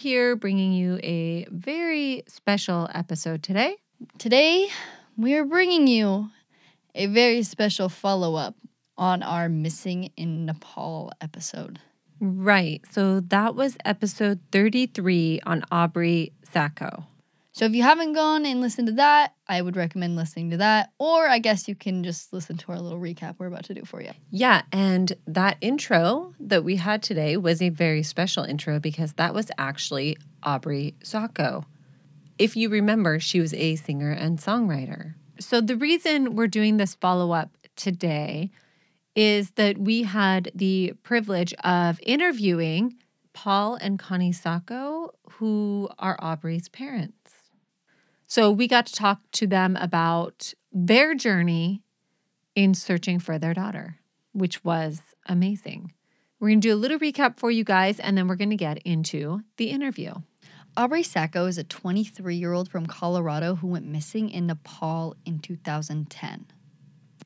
here bringing you a very special episode today. Today, we are bringing you a very special follow up on our Missing in Nepal episode. Right. So that was episode 33 on Aubrey Sacco. So if you haven't gone and listened to that, I would recommend listening to that. Or I guess you can just listen to our little recap we're about to do for you. Yeah. And that intro that we had today was a very special intro because that was actually Aubrey Sacco. If you remember, she was a singer and songwriter. So the reason we're doing this follow up today is that we had the privilege of interviewing Paul and Connie Sacco, who are Aubrey's parents. So we got to talk to them about their journey in searching for their daughter, which was amazing. We're going to do a little recap for you guys, and then we're going to get into the interview. Aubrey Sacco is a 23 year old from Colorado who went missing in Nepal in 2010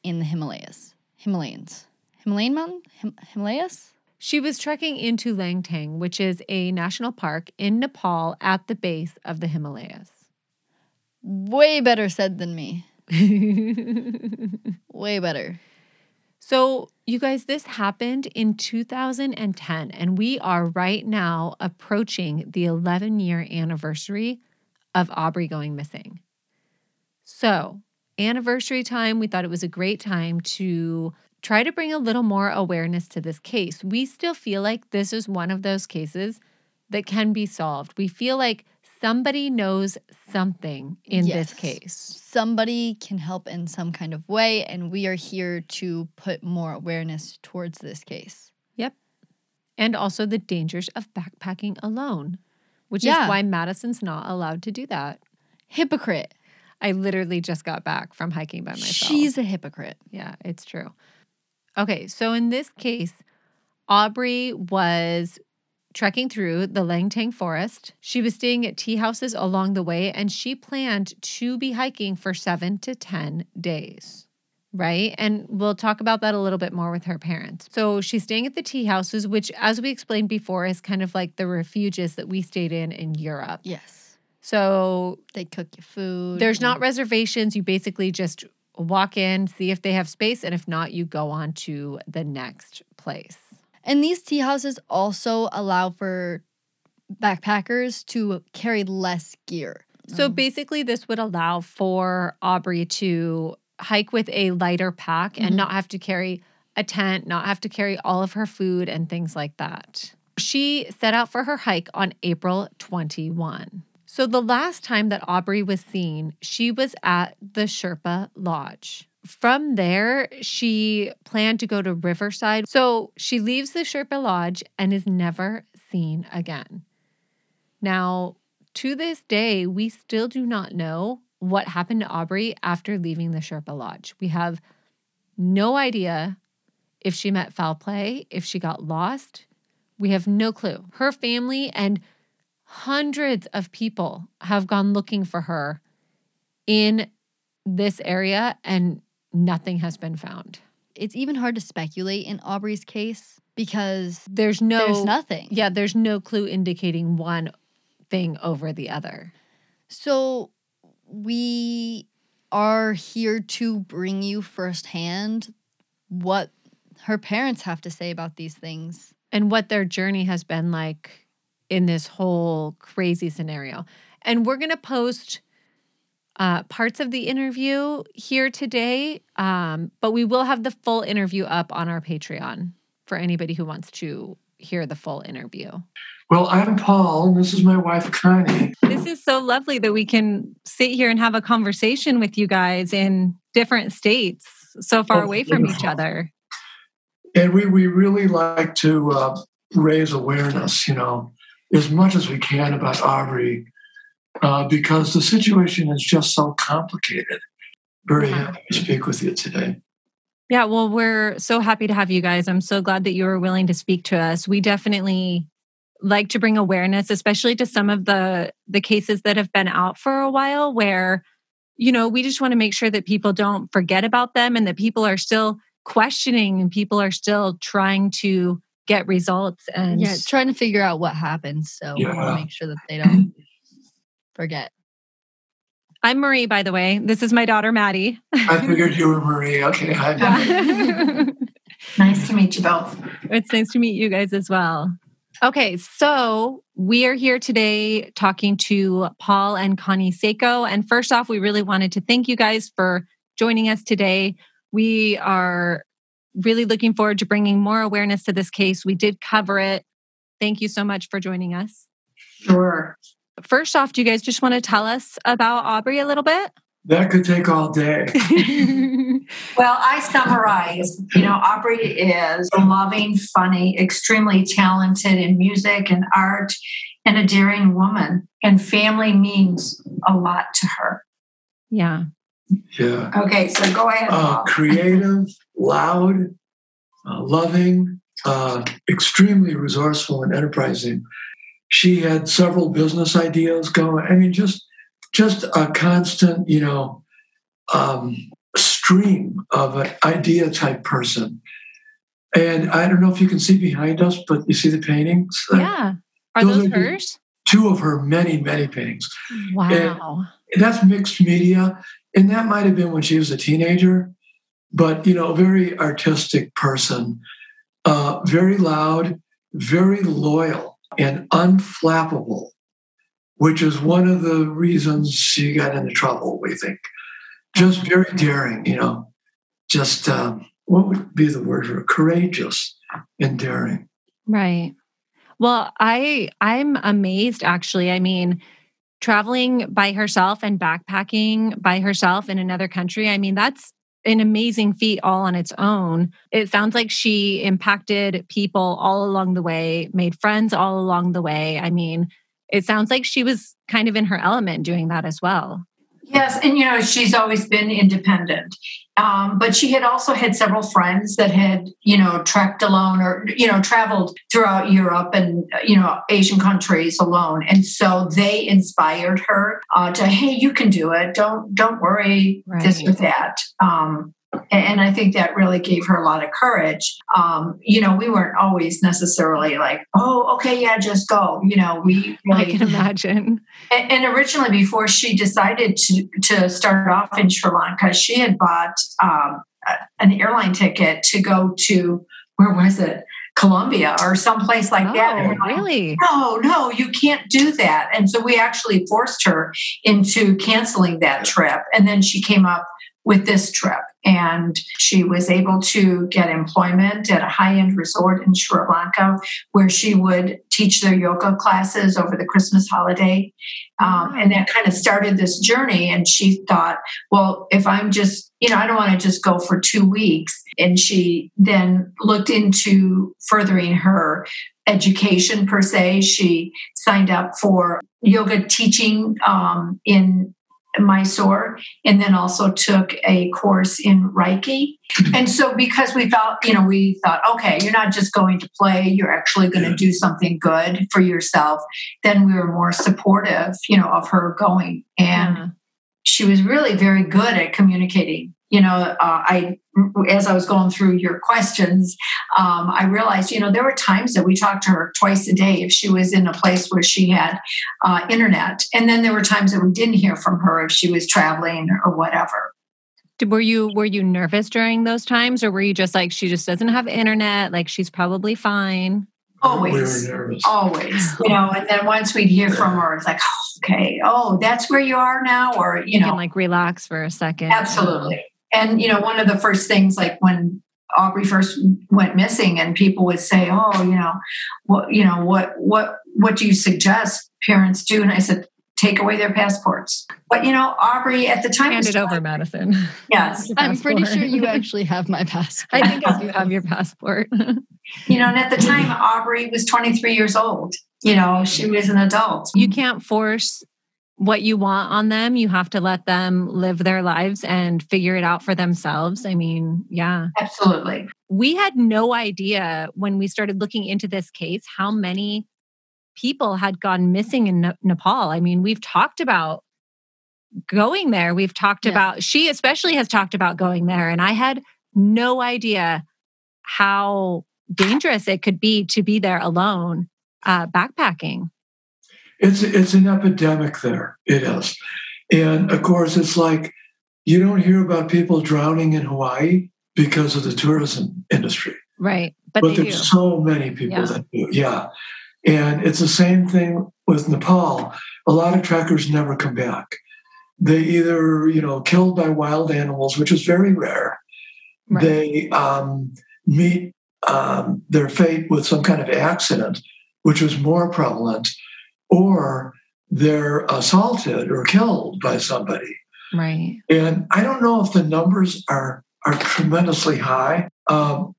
in the Himalayas. Himalayans. Himalayan mountain? Him- Himalayas? She was trekking into Langtang, which is a national park in Nepal at the base of the Himalayas. Way better said than me. Way better. So, you guys, this happened in 2010, and we are right now approaching the 11 year anniversary of Aubrey going missing. So, anniversary time, we thought it was a great time to try to bring a little more awareness to this case. We still feel like this is one of those cases that can be solved. We feel like somebody knows something in Yes. this case. Somebody can help in some kind of way, and we are here to put more awareness towards this case. Yep. And also the dangers of backpacking alone, which Yeah. is why Madison's not allowed to do that. Hypocrite. I literally just got back from hiking by myself. She's a hypocrite. Yeah, it's true. Okay, so in this case, Aubrey was trekking through the Langtang forest. She was staying at tea houses along the way, and she planned to be hiking for seven to 10 days. Right. And we'll talk about that a little bit more with her parents. So she's staying at the tea houses, which, as we explained before, is kind of like the refuges that we stayed in in Europe. Yes. So They cook you food. there's not reservations. You basically just walk in, see if they have space, and if not, you go on to the next place. And these tea houses also allow for backpackers to carry less gear. So Mm. basically, this would allow for Aubrey to hike with a lighter pack and Mhm. not have to carry a tent, not have to carry all of her food and things like that. She set out for her hike on April 21. So the last time that Aubrey was seen, she was at the Sherpa Lodge. From there, she planned to go to Riverside. So she leaves the Sherpa Lodge and is never seen again. Now, to this day, we still do not know what happened to Aubrey after leaving the Sherpa Lodge. We have no idea if she met foul play, if she got lost. We have no clue. Her family and hundreds of people have gone looking for her in this area and nothing has been found. It's even hard to speculate in Aubrey's case because There's no there's nothing. Yeah, there's no clue indicating one thing over the other. So we are here to bring you firsthand what her parents have to say about these things. and what their journey has been like in this whole crazy scenario. And we're going to post uh, parts of the interview here today, um, but we will have the full interview up on our Patreon for anybody who wants to hear the full interview. Well, I'm Paul, and this is my wife, Connie. This is so lovely that we can sit here and have a conversation with you guys in different states, so far Oh, away from each other. And we, we really like to uh, raise awareness, you know, as much as we can about Aubrey, uh, because the situation is just so complicated. Very happy to speak with you today. Yeah, well, we're so happy to have you guys. I'm so glad that you were willing to speak to us. We definitely like to bring awareness, especially to some of the the cases that have been out for a while where you know, we just want to make sure that people don't forget about them and that people are still questioning and people are still trying to get results and Yeah, trying to figure out what happened. So we want to make sure that they don't forget. I'm Marie, by the way. This is my daughter, Maddie. I figured you were Marie. Okay, hi. Marie. Nice to meet you both. it's nice to meet you guys as well. Okay, so we are here today talking to Paul and Connie Sacco. And first off, we really wanted to thank you guys for joining us today. We are really looking forward to bringing more awareness to this case. We did cover it. Thank you so much for joining us. Sure. First off, do you guys just want to tell us about Aubrey a little bit? That could take all day. Well, I summarize, you know, Aubrey is a loving, funny, extremely talented in music and art, and a daring woman. And family means a lot to her. yeah. Yeah. Okay, so go ahead. Uh, creative, loud, uh, loving, uh, extremely resourceful and enterprising. She had several business ideas going. I mean, just just a constant, you know, um, stream of an idea type person. And I don't know if you can see behind us, but you see the paintings. Yeah. Are Those those are hers? Two of her many, many paintings. Wow. that's mixed media and that might have been when she was a teenager but you know a very artistic person uh, very loud very loyal and unflappable which is one of the reasons she got into trouble we think just very daring you know just um, what would be the word for courageous and daring Right. Well, I I'm amazed actually. I mean, traveling by herself and backpacking by herself in another country, I mean, that's an amazing feat all on its own. It sounds like she impacted people all along the way, made friends all along the way. I mean, it sounds like she was kind of in her element doing that as well. Yes, and you know she's always been independent, um, but she had also had several friends that had you know trekked alone or you know traveled throughout Europe and you know Asian countries alone, and so they inspired her uh, to hey you can do it. Don't don't worry this or that. Um, and I think that really gave her a lot of courage. Um, you know, we weren't always necessarily like, oh, okay, yeah, just go. You know, we I can imagine. and, and originally, before she decided to to start off in Sri Lanka, she had bought um, an airline ticket to go to where was it, Colombia or someplace like that. Oh, we're like, really? No, no, you can't do that. And so we actually forced her into canceling that trip, and then she came up with this trip. And she was able to get employment at a high end resort in Sri Lanka where she would teach their yoga classes over the Christmas holiday. Um, and that kind of started this journey. And she thought, well, if I'm just, you know, I don't want to just go for two weeks. And she then looked into furthering her education per se. She signed up for yoga teaching um, in Mysore and then also took a course in Reiki. Mm-hmm. And so because we felt, you know, we thought, okay, you're not just going to play, you're actually going to do something good for yourself, then we were more supportive, you know, of her going. And Yeah. she was really very good at communicating. You know, uh, I as I was going through your questions, um, I realized, you know, there were times that we talked to her twice a day if she was in a place where she had uh, internet, and then there were times that we didn't hear from her if she was traveling or whatever. Were you were you nervous during those times, or were you just like she just doesn't have internet, like she's probably fine? Always. we were Always, you know, and then once we'd hear from her, it's like, oh, okay, oh, that's where you are now, or you You know, can like relax for a second. Absolutely. And you know, one of the first things like when Aubrey first went missing and people would say, "Oh, you know, what you know, what what what do you suggest parents do?" And I said, "Take away their passports." But you know, Aubrey at the time Hand was it over, Madison. Yes. I'm pretty sure you actually have my passport. I think I do have your passport. You know, and at the time Aubrey was 23 years old. You know, she was an adult. you can't force what you want on them. You have to let them live their lives and figure it out for themselves. I mean, yeah. Absolutely. We had no idea when we started looking into this case how many people had gone missing in Ne- Nepal. I mean, we've talked about going there. We've talked Yeah. about, she especially has talked about going there. And I had no idea how dangerous it could be to be there alone uh, backpacking. It's it's an epidemic there. It is, and of course, it's like you don't hear about people drowning in Hawaii because of the tourism industry. Right, but, but there's do. so many people Yeah. that do. Yeah, and it's the same thing with Nepal. A lot of trekkers never come back. They either you know killed by wild animals, which is very rare. Right. They um, meet um, their fate with some kind of accident, which was more prevalent, or they're assaulted or killed by somebody. right. And I don't know if the numbers are are tremendously high. Um,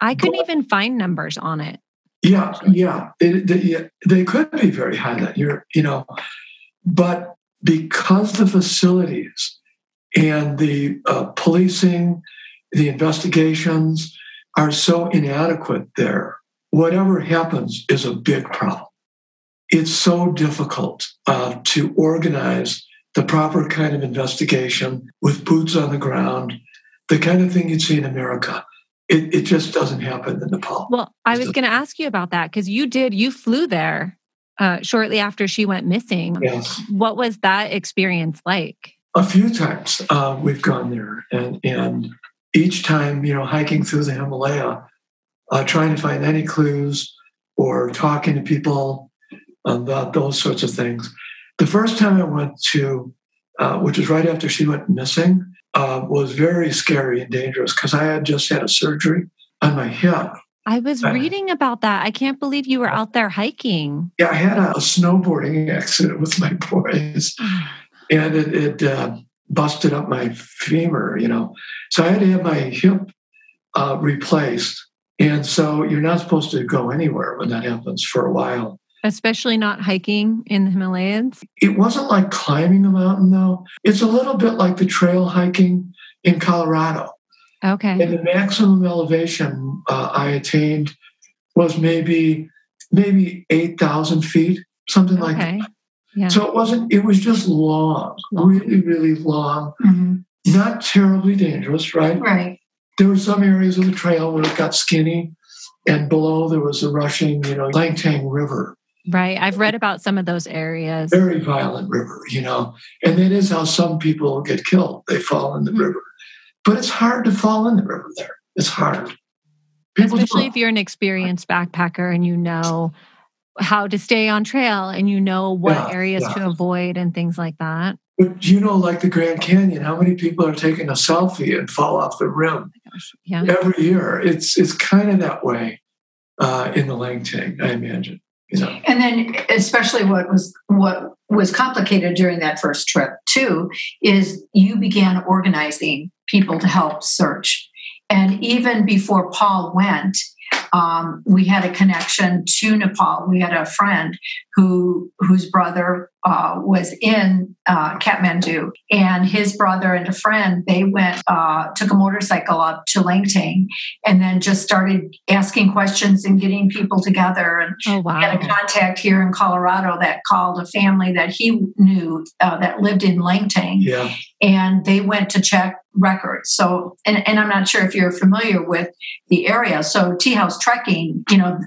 I couldn't even find numbers on it. yeah, yeah, it, they, yeah, they could be very high. That you're, you know, but because the facilities and the uh, policing, the investigations are so inadequate there, whatever happens is a big problem. It's so difficult uh, to organize the proper kind of investigation with boots on the ground, the kind of thing you'd see in America. It, it just doesn't happen in Nepal. Well, I was going to ask you about that because you did, you flew there uh, shortly after she went missing. Yes. What was that experience like? A few times uh, we've gone there, and and each time, you know, hiking through the Himalaya, uh, trying to find any clues or talking to people about those sorts of things. The first time I went to, uh, which was right after she went missing, uh, was very scary and dangerous because I had just had a surgery on my hip. I was Uh, reading about that. I can't believe you were out there hiking. Yeah, I had a, a snowboarding accident with my boys. and it, it uh, busted up my femur, you know. So I had to have my hip uh, replaced. And so you're not supposed to go anywhere when that happens for a while. Especially not hiking in the Himalayas. It wasn't like climbing a mountain, though. It's a little bit like the trail hiking in Colorado. Okay. And the maximum elevation uh, I attained was maybe maybe 8,000 feet, something like that. Okay. Yeah. So it wasn't, it was just long, really, really long. Mhm. not terribly dangerous, right? Right. There were some areas of the trail where it got skinny, and below there was a rushing, you know, Langtang River, Right. I've read about some of those areas. very violent river, you know, and that is how some people get killed. They fall in the Mhm. river, but it's hard to fall in the river there. It's hard. People Especially if you're an experienced backpacker and you know how to stay on trail and you know what Yeah, areas yeah. to avoid and things like that. But you know, like the Grand Canyon, how many people are taking a selfie and fall off the rim Yeah. every year? It's it's kind of that way uh, in the Langtang, I imagine. And then, especially what was what was complicated during that first trip too is you began organizing people to help search, and even before Paul went, um, we had a connection to Nepal. We had a friend who whose brother uh, was in uh, Kathmandu, and his brother and a friend they went uh, took a motorcycle up to Langtang, and then just started asking questions and getting people together and Oh, we had a contact here in Colorado that called a family that he knew uh, that lived in Langtang, Yeah. and they went to check records. So, and, and I'm not sure if you're familiar with the area. So, tea house trekking, you know,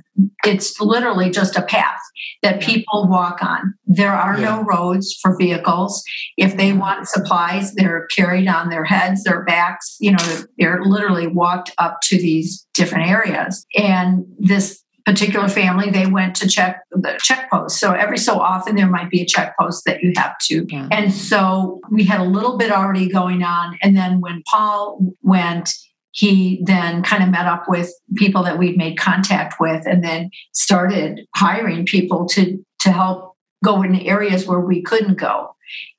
it's literally just a path that people walk on. There are no roads for vehicles. If they mm-hmm. want supplies, they're carried on their heads, their backs. You know, they're literally walked up to these different areas. And this particular family, they went to check the check post. So every so often there might be a check post that you have to. Yeah. And so we had a little bit already going on. And then when Paul went, he then kind of met up with people that we'd made contact with and then started hiring people to to help go in areas where we couldn't go.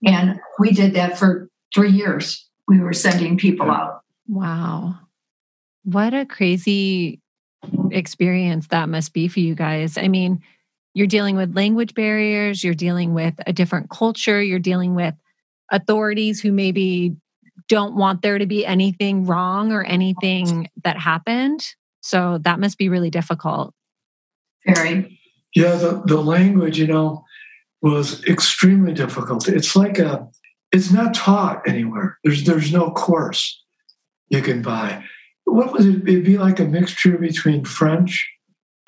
And we did that for three years. We were sending people out. Wow. What a crazy experience that must be for you guys. I mean, you're dealing with language barriers, you're dealing with a different culture, you're dealing with authorities who maybe don't want there to be anything wrong or anything that happened. So that must be really difficult. Very. Yeah, the, the language, you know, was extremely difficult. It's like a, it's not taught anywhere. There's there's no course you can buy. what was it? It'd be like a mixture between French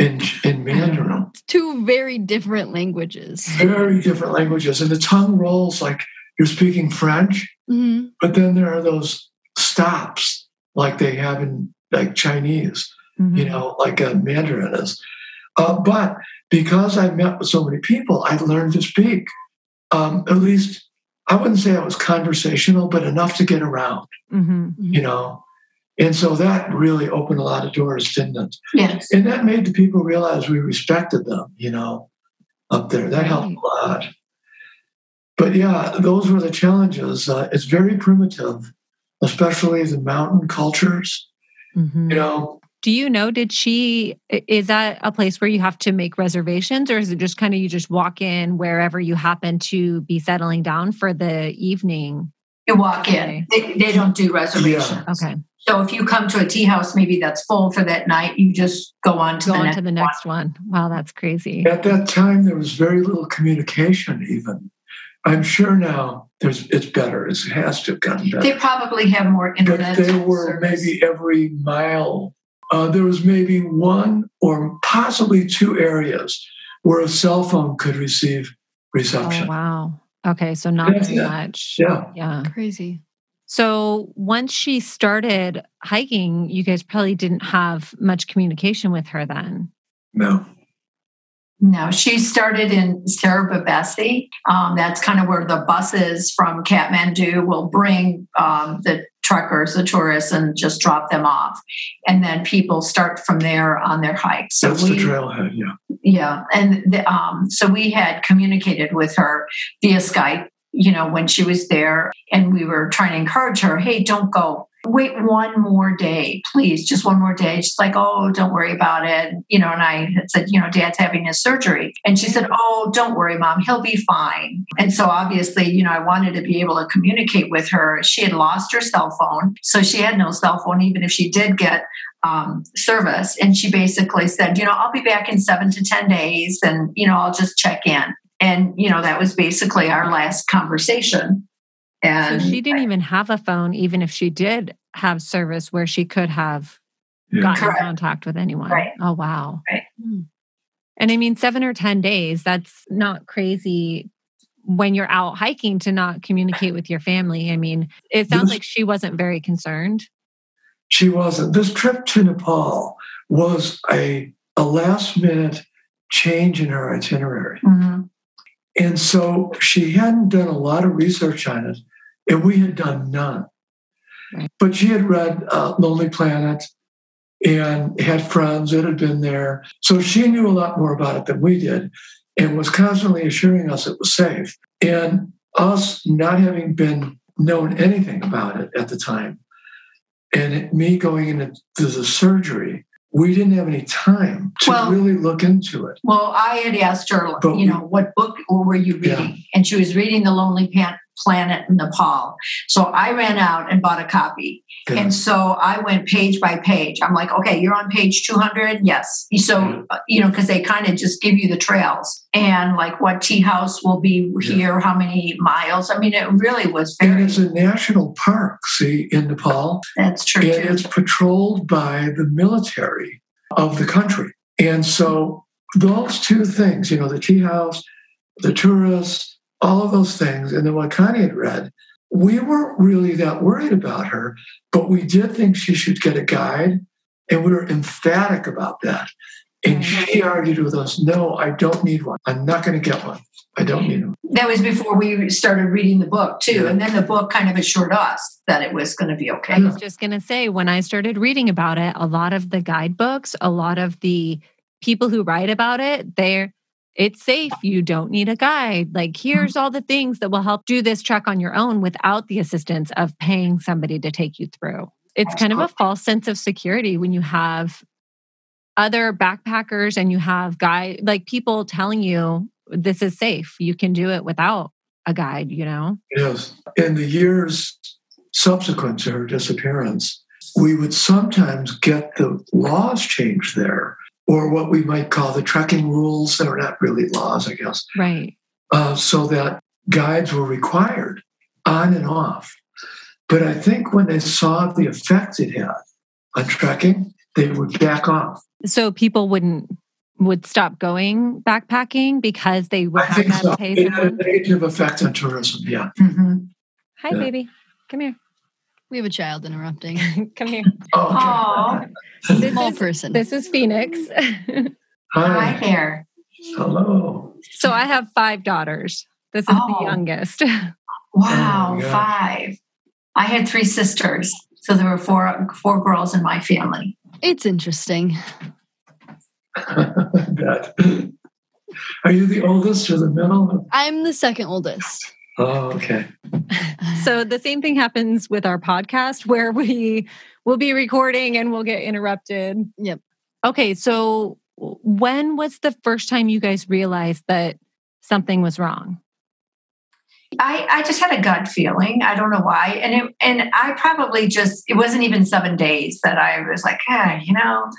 and, and Mandarin. Two very different languages. Very different languages. And the tongue rolls like you're speaking French, hmm but then there are those stops like they have in like Chinese, Mhm. you know, like a Mandarin is. Uh, but because I met with so many people, I learned to speak. Um, at least I wouldn't say I was conversational, but enough to get around, Mhm. you know. And so that really opened a lot of doors, didn't it? Yes. And that made the people realize we respected them, you know, up there. That helped a lot. But yeah, those were the challenges. Uh, it's very primitive, especially the mountain cultures. Mhm. You know, Do you know, did she, is that a place where you have to make reservations or is it just kind of you just walk in wherever you happen to be settling down for the evening? You walk in. They, they don't do reservations. Okay. So if you come to a tea house, maybe that's full for that night, you just go on to Go the on next to the next one. Wow, that's crazy. at that time there was very little communication. Even I'm sure now there's it's better. It has to have gotten better. They probably have more internet. but internet. there were service. maybe every mile. Uh, there was maybe one or possibly two areas where a cell phone could receive Oh, reception. wow. Okay. So not Yes, very yeah. much. Yeah. Yeah. Crazy. So once she started hiking, you guys probably didn't have much communication with her then. No. No, she started in Syabrubesi. Um, that's kind of where the buses from Kathmandu will bring um, the truckers, the tourists, and just drop them off. And then people start from there on their hike. So That's we, the trailhead, yeah. yeah, and the, um, so we had communicated with her via Skype. You know, when she was there, and we were trying to encourage her, "Hey, don't go. Wait one more day, please. Just one more day." She's like, "Oh, don't worry about it." You know, and I had said, "You know, Dad's having his surgery," and she said, "Oh, don't worry, Mom. He'll be fine." And so, obviously, you know, I wanted to be able to communicate with her. She had lost her cell phone, so she had no cell phone, even if she did get um, service. And she basically said, you know, I'll be back in seven to 10 days and, you know, I'll just check in. And, you know, that was basically our last conversation. And so she didn't even have a phone, even if she did have service where she could have Yeah. gotten Correct. in contact with anyone. Right. Oh, wow. Right. Hmm. And I mean, seven or 10 days, that's not crazy when you're out hiking to not communicate with your family. I mean, it sounds This- like she wasn't very concerned. She wasn't. This trip to Nepal was a, a last minute change in her itinerary. Mhm. And so she hadn't done a lot of research on it, and we had done none. Right. But she had read uh, Lonely Planet and had friends that had been there. So she knew a lot more about it than we did and was constantly assuring us it was safe. And us not having been known anything about it at the time, and me going into the surgery, we didn't have any time to Well- really look into it. well, I had asked her, But you know, what book were you Yeah. reading? And she was reading The Lonely Pan- Planet Nepal. So I ran out and bought a copy. Yeah. And so I went page by page. I'm like, okay, you're on page 200. Yes. So, uh, you know, because they kind of just give you the trails and like what tea house will be Yeah. here, how many miles. I mean, it really was And it's a national park, see, in Nepal, that's true and too. it's patrolled by the military of the country. And so those two things, you know, the tea house, the tourists, all of those things, and then what Connie had read, we weren't really that worried about her, but we did think she should get a guide, and we were emphatic about that. And mm-hmm. she argued with us, no, I don't need one. I'm not going to get one. I don't need one. That was before we started reading the book too. Yeah. And then the book kind of assured us that it was going to be okay. I was just going to say, when I started reading about it, a lot of the guidebooks, a lot of the people who write about it, they're it's safe. You don't need a guide. Like, mm-hmm. here's all the things that will help do this trek on your own without the assistance of paying somebody to take you through. It's kind of a false sense of security when you have other backpackers and you have guide like people telling you this is safe. You can do it without a guide, you know? Yes. In the years subsequent to her disappearance, we would sometimes get the laws changed there, or what we might call the trekking rules. They were not really laws, I guess, Right. uh, so that guides were required on and off. But I think when they saw the effect it had on trekking, they would back off. So people wouldn't would stop going backpacking because they would I have that so. It had a negative effect on tourism. Yeah. Mhm. Hi, Yeah. baby. Come here. We have a child interrupting. Come here. Oh, okay. This Small is, person. this is Phoenix. hi Hi. there. Hello. so I have five daughters. This is Oh. the youngest. Wow, Oh my gosh. five. I had three sisters, so there were four four girls in my family. It's interesting. Are you the oldest or the middle? I'm the second oldest. Oh, okay. So the same thing happens with our podcast where we will be recording and we'll get interrupted. Yep. Okay, so when was the first time you guys realized that something was wrong? I, I just had a gut feeling. I don't know why. And it, and I probably just it wasn't even seven days that I was like, hey, you know,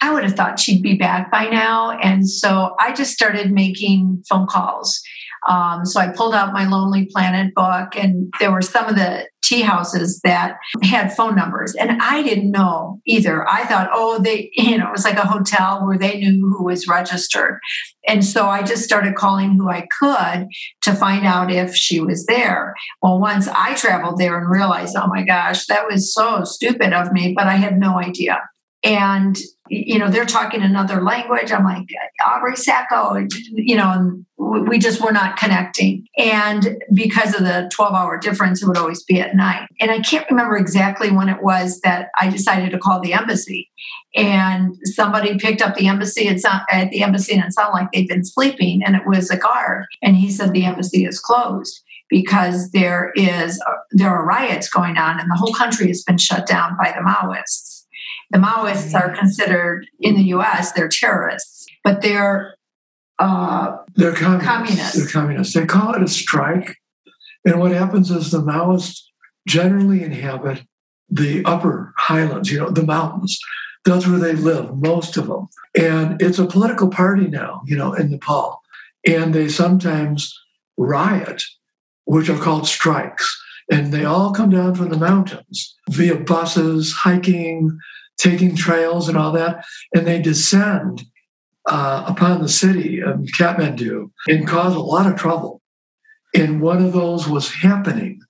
I would have thought she'd be back by now. And so I just started making phone calls. Um, so I pulled out my Lonely Planet book, and there were some of the tea houses that had phone numbers, and I didn't know either. I thought, oh, they, you know, it was like a hotel where they knew who was registered, and so I just started calling who I could to find out if she was there. Well, once I traveled there and realized, oh my gosh, that was so stupid of me, but I had no idea. And you know, they're talking another language. I'm like, Aubrey Sacco, you know, and we just were not connecting. And because of the 12 hour difference, it would always be at night. And I can't remember exactly when it was that I decided to call the embassy. And somebody picked up the embassy at, at uh, the embassy and it sounded like they'd been sleeping. And it was a guard. And he said the embassy is closed because there is there are riots going on and the whole country has been shut down by the Maoists. The Maoists are considered in the U.S. they're terrorists, but they're uh, They're communists. Communists. They're communists. They call it a strike. And what happens is the Maoists generally inhabit the upper highlands, you know, the mountains. That's where they live, most of them. And it's a political party now, you know, in Nepal. And they sometimes riot, which are called strikes. And they all come down from the mountains via buses, hiking, taking trails, and all that. And they descend uh, upon the city of Kathmandu and cause a lot of trouble. And one of those was happening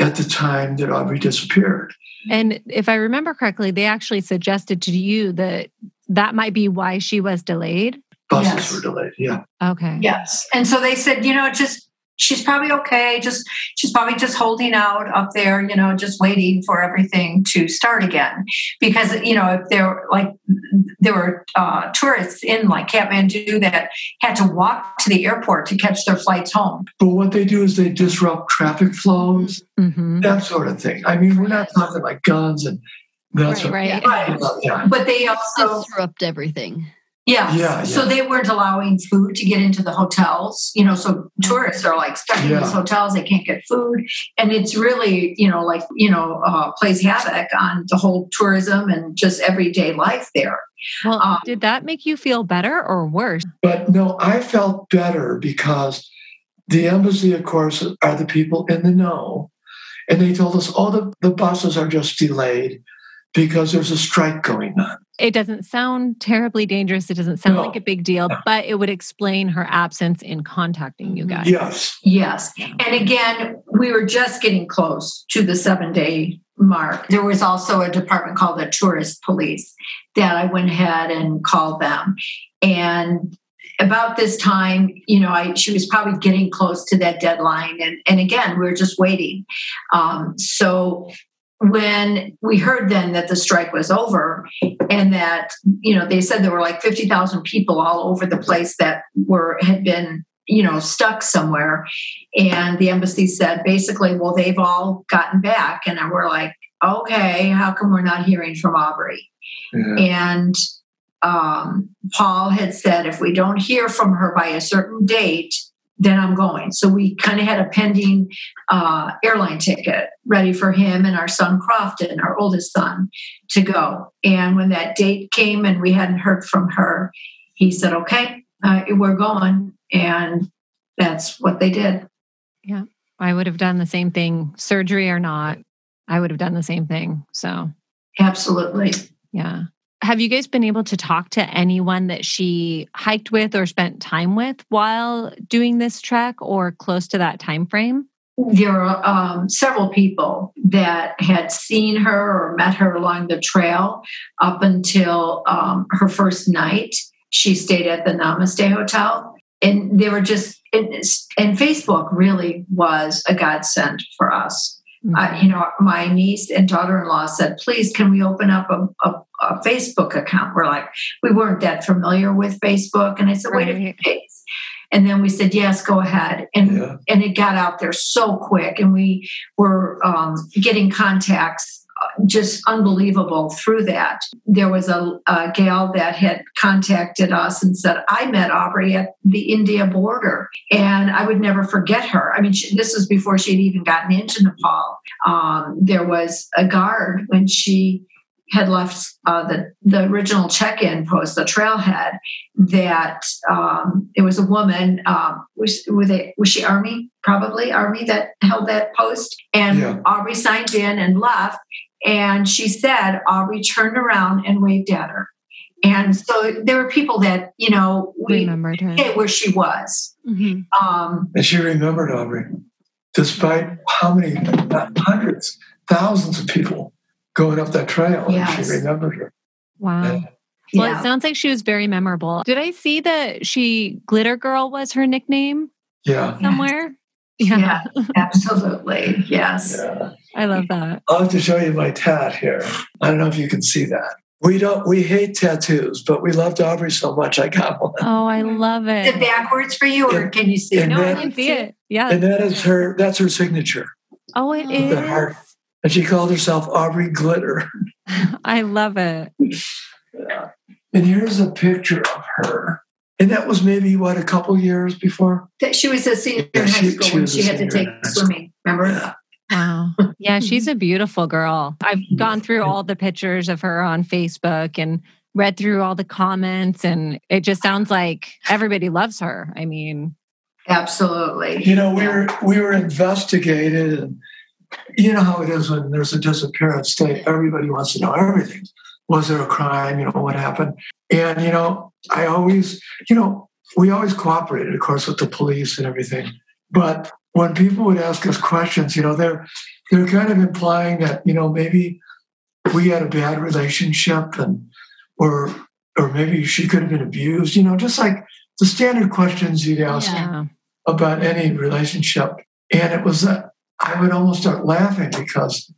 at the time that Aubrey disappeared. And if I remember correctly, they actually suggested to you that that might be why she was delayed. Buses Yes. were delayed. Yeah. Okay. Yes. And so they said, you know, just she's probably okay. Just she's probably just holding out up there, you know, just waiting for everything to start again. Because you know, if there were like there were uh, tourists in like Kathmandu that had to walk to the airport to catch their flights home. But what they do is they disrupt traffic flows, hmm that sort of thing. I mean, we're not talking like guns and that Right, sort right. Right. of Yeah. But they also Disrupt everything. Yeah. Yeah, So yeah. they weren't allowing food to get into the hotels, you know, so tourists are like stuck in Yeah. these hotels, they can't get food. And it's really, you know, like, you know, uh, plays havoc on the whole tourism and just everyday life there. Well, Um, did that make you feel better or worse? But no, I felt better because the embassy, of course, are the people in the know. And they told us, oh, the, the buses are just delayed because there's a strike going on. It doesn't sound terribly dangerous. It doesn't sound No. like a big deal, No. but it would explain her absence in contacting you guys. Yes. Yes. And again, we were just getting close to the seven day mark. There was also a department called the tourist police that I went ahead and called them. And about this time, you know, I she was probably getting close to that deadline. And, and again, we were just waiting. Um, so when we heard then that the strike was over and that you know they said there were like 50,000 people all over the place that were had been you know stuck somewhere. And the embassy said basically well they've all gotten back. And we're like okay how come we're not hearing from Aubrey? Yeah. and um, Paul had said if we don't hear from her by a certain date then I'm going. So we kind of had a pending uh, airline ticket ready for him and our son Crofton, our oldest son, to go. And when that date came and we hadn't heard from her, he said, "Okay, uh, we're going," and that's what they did. Yeah. I would have done the same thing, surgery or not. I would have done the same thing. So, Absolutely. Yeah. Have you guys been able to talk to anyone that she hiked with or spent time with while doing this trek or close to that time frame? There are um, several people that had seen her or met her along the trail up until um, her first night. She stayed at the Namaste Hotel, and they were just. And, Facebook really was a godsend for us. Mm-hmm. Uh, you know, my niece and daughter-in-law said, "Please, can we open up a, a, a, Facebook account?" We're like, we weren't that familiar with Facebook, and I said, "Wait a Right. minute." And then we said, "Yes, go ahead," and Yeah. and it got out there so quick, and we were um, getting contacts uh, just unbelievable through that. There was a, a gal that had contacted us and said, "I met Aubrey at the India border, and I would never forget her." I mean, she, this was before she had even gotten into Nepal. Um, there was a guard when she had left uh, the the original check-in post, the trailhead. That um, it was a woman. Um, was was it was she army? Probably army that held that post. And Yeah. Aubrey signed in and left. And she said Aubrey turned around and waved at her. And so there were people that you know we Remembered her. knew where she was. Mhm. Um, And she remembered Aubrey, despite how many hundreds, thousands of people going up that trail. And she remembered her. Wow. Yeah. Well, yeah. it sounds like she was very memorable. Did I see that she Glitter Girl was her nickname Yeah. somewhere? Yeah. Absolutely. Yes. Yeah. I love that. I'll have to show you my tat here. I don't know if you can see that. We don't we hate tattoos, but we loved Aubrey so much I got one. Oh, I love Is it it. backwards for you, or And- can you see? it? No, I can see it. Yeah. And that is her that's her signature. Oh, it With the heart. Is. And she called herself Aubrey Glitter. I love it. Yeah. And here's a picture of her. And that was maybe what a couple years before. That she was a senior Yeah, in high she- school she when she had to take in high school. swimming. Remember? Yeah. Wow. Yeah, she's a beautiful girl. I've gone through all the pictures of her on Facebook and read through all the comments, and it just sounds like everybody loves her. I mean, Absolutely. You know, we were we were investigated and you know how it is when there's a disappearance state, everybody wants to know everything. Was there a crime? You know, what happened? And, you know, I always, you know, we always cooperated, of course, with the police and everything. But when people would ask us questions, you know, they're they're kind of implying that, you know, maybe we had a bad relationship and or or maybe she could have been abused, you know, just like the standard questions you'd ask Yeah. about any relationship. And it was that I would almost start laughing because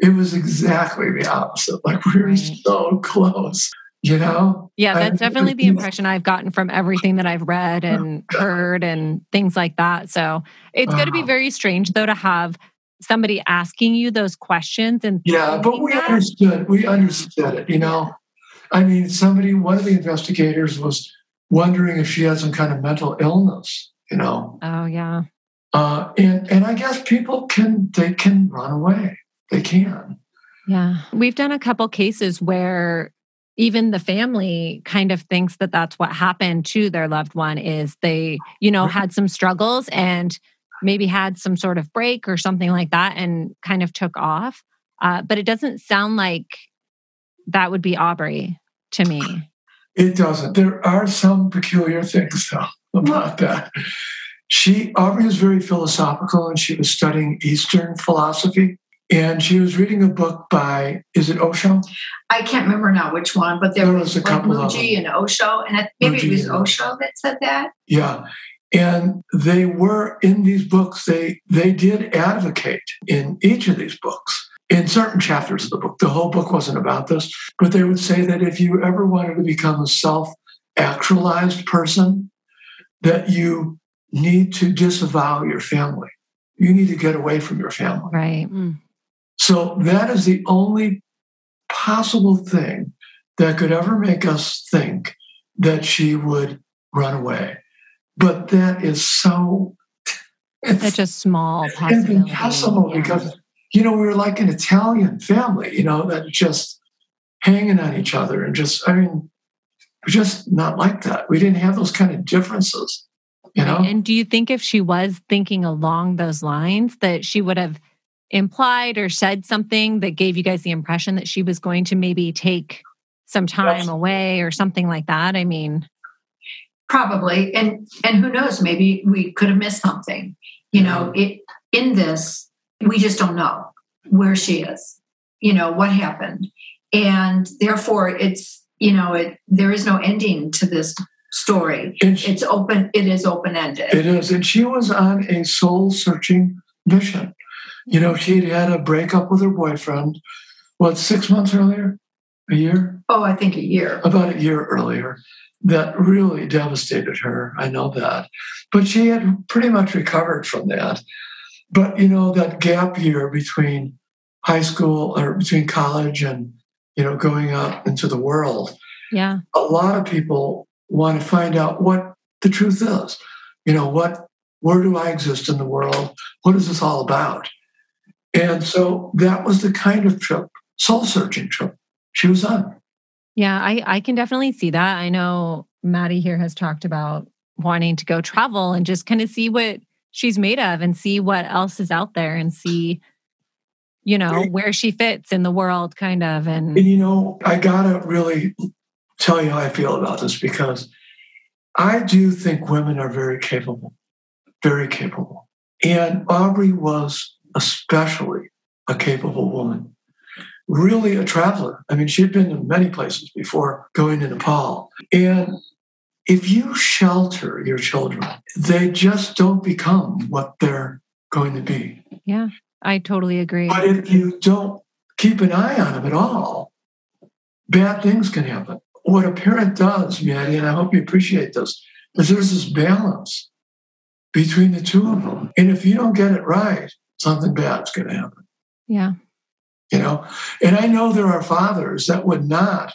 it was exactly the opposite. Like we were Right. so close, you know? Yeah, I- that's definitely the impression I've gotten from everything that I've read and heard and things like that. So it's going to be very strange, though, to have somebody asking you those questions and Yeah, but we that. understood. We understood it, you know? I mean, somebody, one of the investigators was wondering if she had some kind of mental illness, you know? Oh, yeah. Uh, and, and I guess people can, they can run away. They can. Yeah. We've done a couple cases where even the family kind of thinks that that's what happened to their loved one is they, you know, had some struggles and maybe had some sort of break or something like that and kind of took off. Uh, but it doesn't sound like that would be Aubrey to me. It doesn't. There are some peculiar things though about that. She Aubrey was very philosophical and she was studying Eastern philosophy. And she was reading a book by is it Osho? I can't remember now which one, but there, There was, was a like couple of Mooji and Osho, and I- maybe it was Osho that said that. Yeah. And they were in these books, they they did advocate in each of these books, in certain chapters of the book. The whole book wasn't about this, but they would say that if you ever wanted to become a self-actualized person, that you need to disavow your family. You need to get away from your family. Right. Hmm. So that is the only possible thing that could ever make us think that she would run away. But that is so it's, Such a small it's possibility. impossible Yeah. because you know we were like an Italian family, you know, that just hanging on each other and just I mean we're just not like that. We didn't have those kind of differences. You know? Right. And do you think if she was thinking along those lines, that she would have implied or said something that gave you guys the impression that she was going to maybe take some time away or something like that. I mean, probably and and who knows maybe we could have missed something you know it in this we just don't know where she is you know what happened and therefore it's you know it there is no ending to this story And she- it's open it is open ended It is. And she was on a soul searching mission. You know, she'd had a breakup with her boyfriend, what, six months earlier? A year? oh i think a year About a year earlier. That really devastated her. I know that. But she had pretty much recovered from that. But, you know, that gap year between high school or between college and, you know, going out into the world, yeah. a lot of people want to find out what the truth is. You know, what where do I exist in the world? What is this all about? And so that was the kind of trip, soul searching trip she was on. Yeah, I, I can definitely see that. I know Maddie here has talked about wanting to go travel and just kind of see what she's made of and see what else is out there and see, you know, where she fits in the world, kind of. And And you know, I gotta really tell you how I feel about this because I do think women are very capable, very capable. And Aubrey was especially a capable woman, really a traveler. I mean, she'd been to many places before going to Nepal. And if you shelter your children, they just don't become what they're going to be. yeah, I totally agree. But if you don't keep an eye on them at all, bad things can happen. What a parent does, Maddie, and I hope you appreciate this, is there's this balance between the two of them. And if you don't get it right, something bad's going to happen. Yeah. You know, and I know there are fathers that would not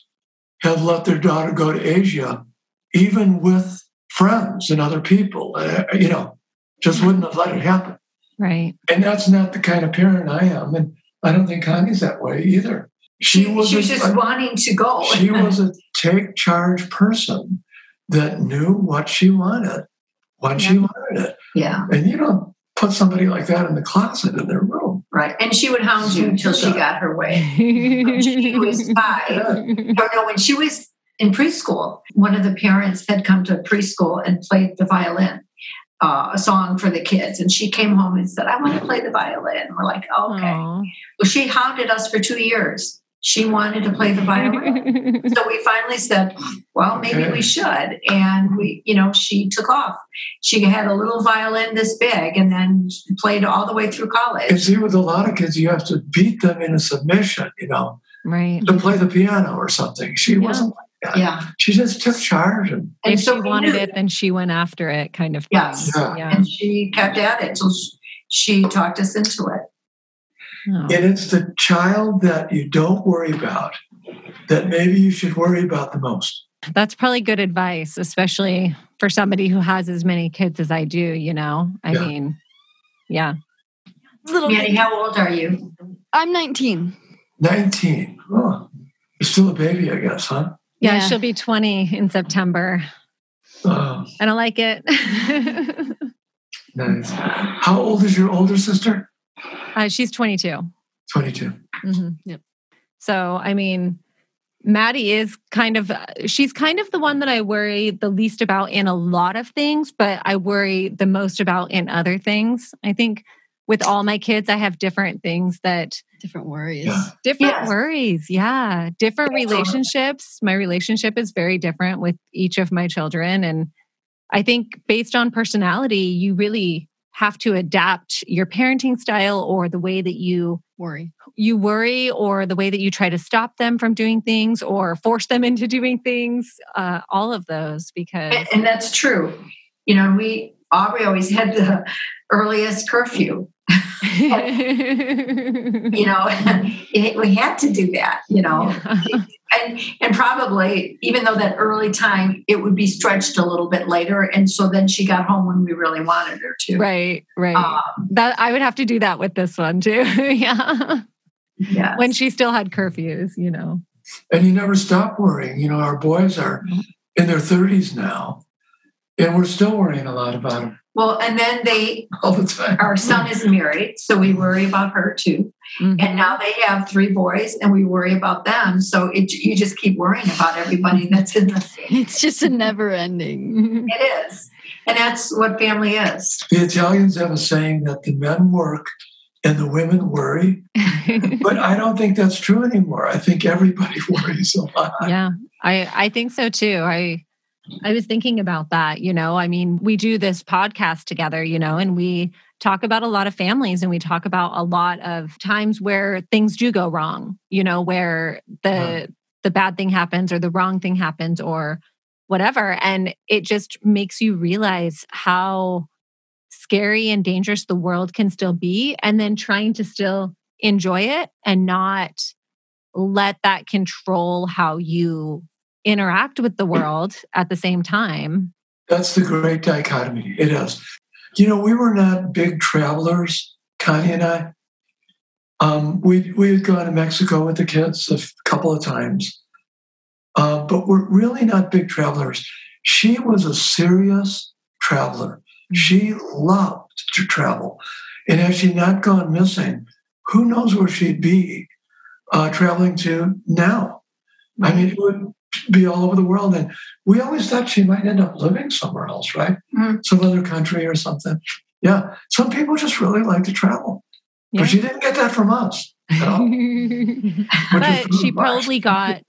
have let their daughter go to Asia, even with friends and other people. Uh, you know, just wouldn't have let it happen. Right. And that's not the kind of parent I am. And I don't think Connie's that way either. She was, she was a- just wanting to go she was a take charge person that knew what she wanted when she wanted it. yeah And you don't put somebody like that in the closet in their room. right and she would hound you until she got her way she was five or no, when she was in preschool, one of the parents had come to preschool and played the violin, uh, a song for the kids. And she came home and said, I want to play the violin. We're like, okay. Aw. Well, she hounded us for two years. She wanted to play the violin. so we finally said, well, maybe we should. And we, you know, she took off. She had a little violin this big and then played all the way through And college. see, with a lot of kids, you have to beat them into submission, you know, right. to play the piano or something. She Yeah. wasn't like that. Yeah. She just took charge and And If so she wanted knew- it, then she went after it, kind of. thing. Yes. Yeah. Yeah. And she kept at it till sh- she talked us into it. Oh. And it's the child that you don't worry about that maybe you should worry about the most. That's probably good advice, especially for somebody who has as many kids as I do, you know? I Yeah. mean, yeah. Little Manny, how old are you? I'm 19. 19. Oh, you're still a baby, I guess, huh? Yeah, Yeah. she'll be 20 in September. Oh, I don't like it. nice. How old is your older sister? Uh, she's 22. 22. Mhm. Yep. So, I mean, Maddie is kind of, uh, she's kind of the one that I worry the least about in a lot of things, but I worry the most about in other things. I think with all my kids, I have different things that Different worries. Yeah. different Yes. worries. Yeah. Different relationships. My relationship is very different with each of my children. And I think based on personality, you really have to adapt your parenting style or the way that you Worry. you worry or the way that you try to stop them from doing things or force them into doing things uh, all of those because And, and that's true. You know, we Aubrey always had the earliest curfew. You know, it, we had to do that. You know, and and probably even though that early time, it would be stretched a little bit later, and so then she got home when we really wanted her to. right right Um, that i would have to do that with this one too yeah yeah. when she still had curfews you know And you never stop worrying. You know, our boys are in their 30s now, and we're still worrying a lot about them. Well, and then they, all the time. our son is married, so we worry about her too. Mhm. And now they have three boys, and we worry about them. So it, you just keep worrying about everybody that's in the. It's just a never ending. It is, and that's what family is. The Italians have a saying that the men work and the women worry, but I don't think that's true anymore. I think everybody worries a lot. yeah i i think so too i i was thinking about that you know i mean we do this podcast together you know and we talk about a lot of families and we talk about a lot of times where things do go wrong you know where the Right. the bad thing happens or the wrong thing happens or whatever and it just makes you realize how scary and dangerous the world can still be and then trying to still enjoy it and not let that control how you interact with the world at the same time. That's the great dichotomy. It is. You know, we were not big travelers, Connie and I. Um, we we had gone to Mexico with the kids a couple of times, uh, but we're really not big travelers. She was a serious traveler. She loved to travel, and had she not gone missing, who knows where she'd be uh, traveling to now? I mean, it would be all over the world, and we always thought she might end up living somewhere else, right? Mhm. Some other country or something. Yeah, some people just really like to travel, Yeah. but she didn't get that from us. at all, but she much. probably got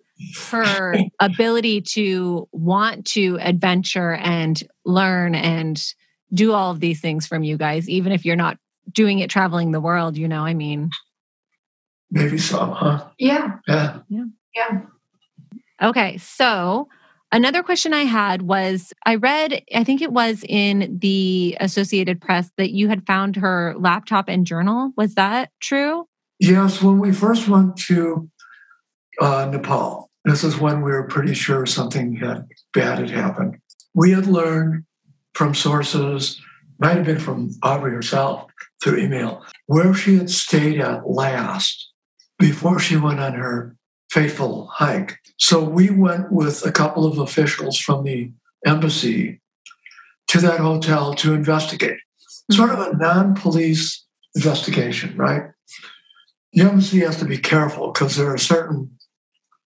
her ability to want to adventure and learn and do all of these things from you guys, even if you're not doing it traveling the world, you know, I mean, maybe some, huh? Yeah. Yeah, Yeah. yeah. Okay, so another question I had was I read, I think it was in the Associated Press that you had found her laptop and journal. Was that true? Yes, when we first went to uh, Nepal, this is when we were pretty sure something had bad had happened. We had learned from sources, might have been from Aubrey herself through email, where she had stayed at last before she went on her fateful hike. So we went with a couple of officials from the embassy to that hotel to investigate, sort of a non police investigation, right? the embassy has to be careful because there are certain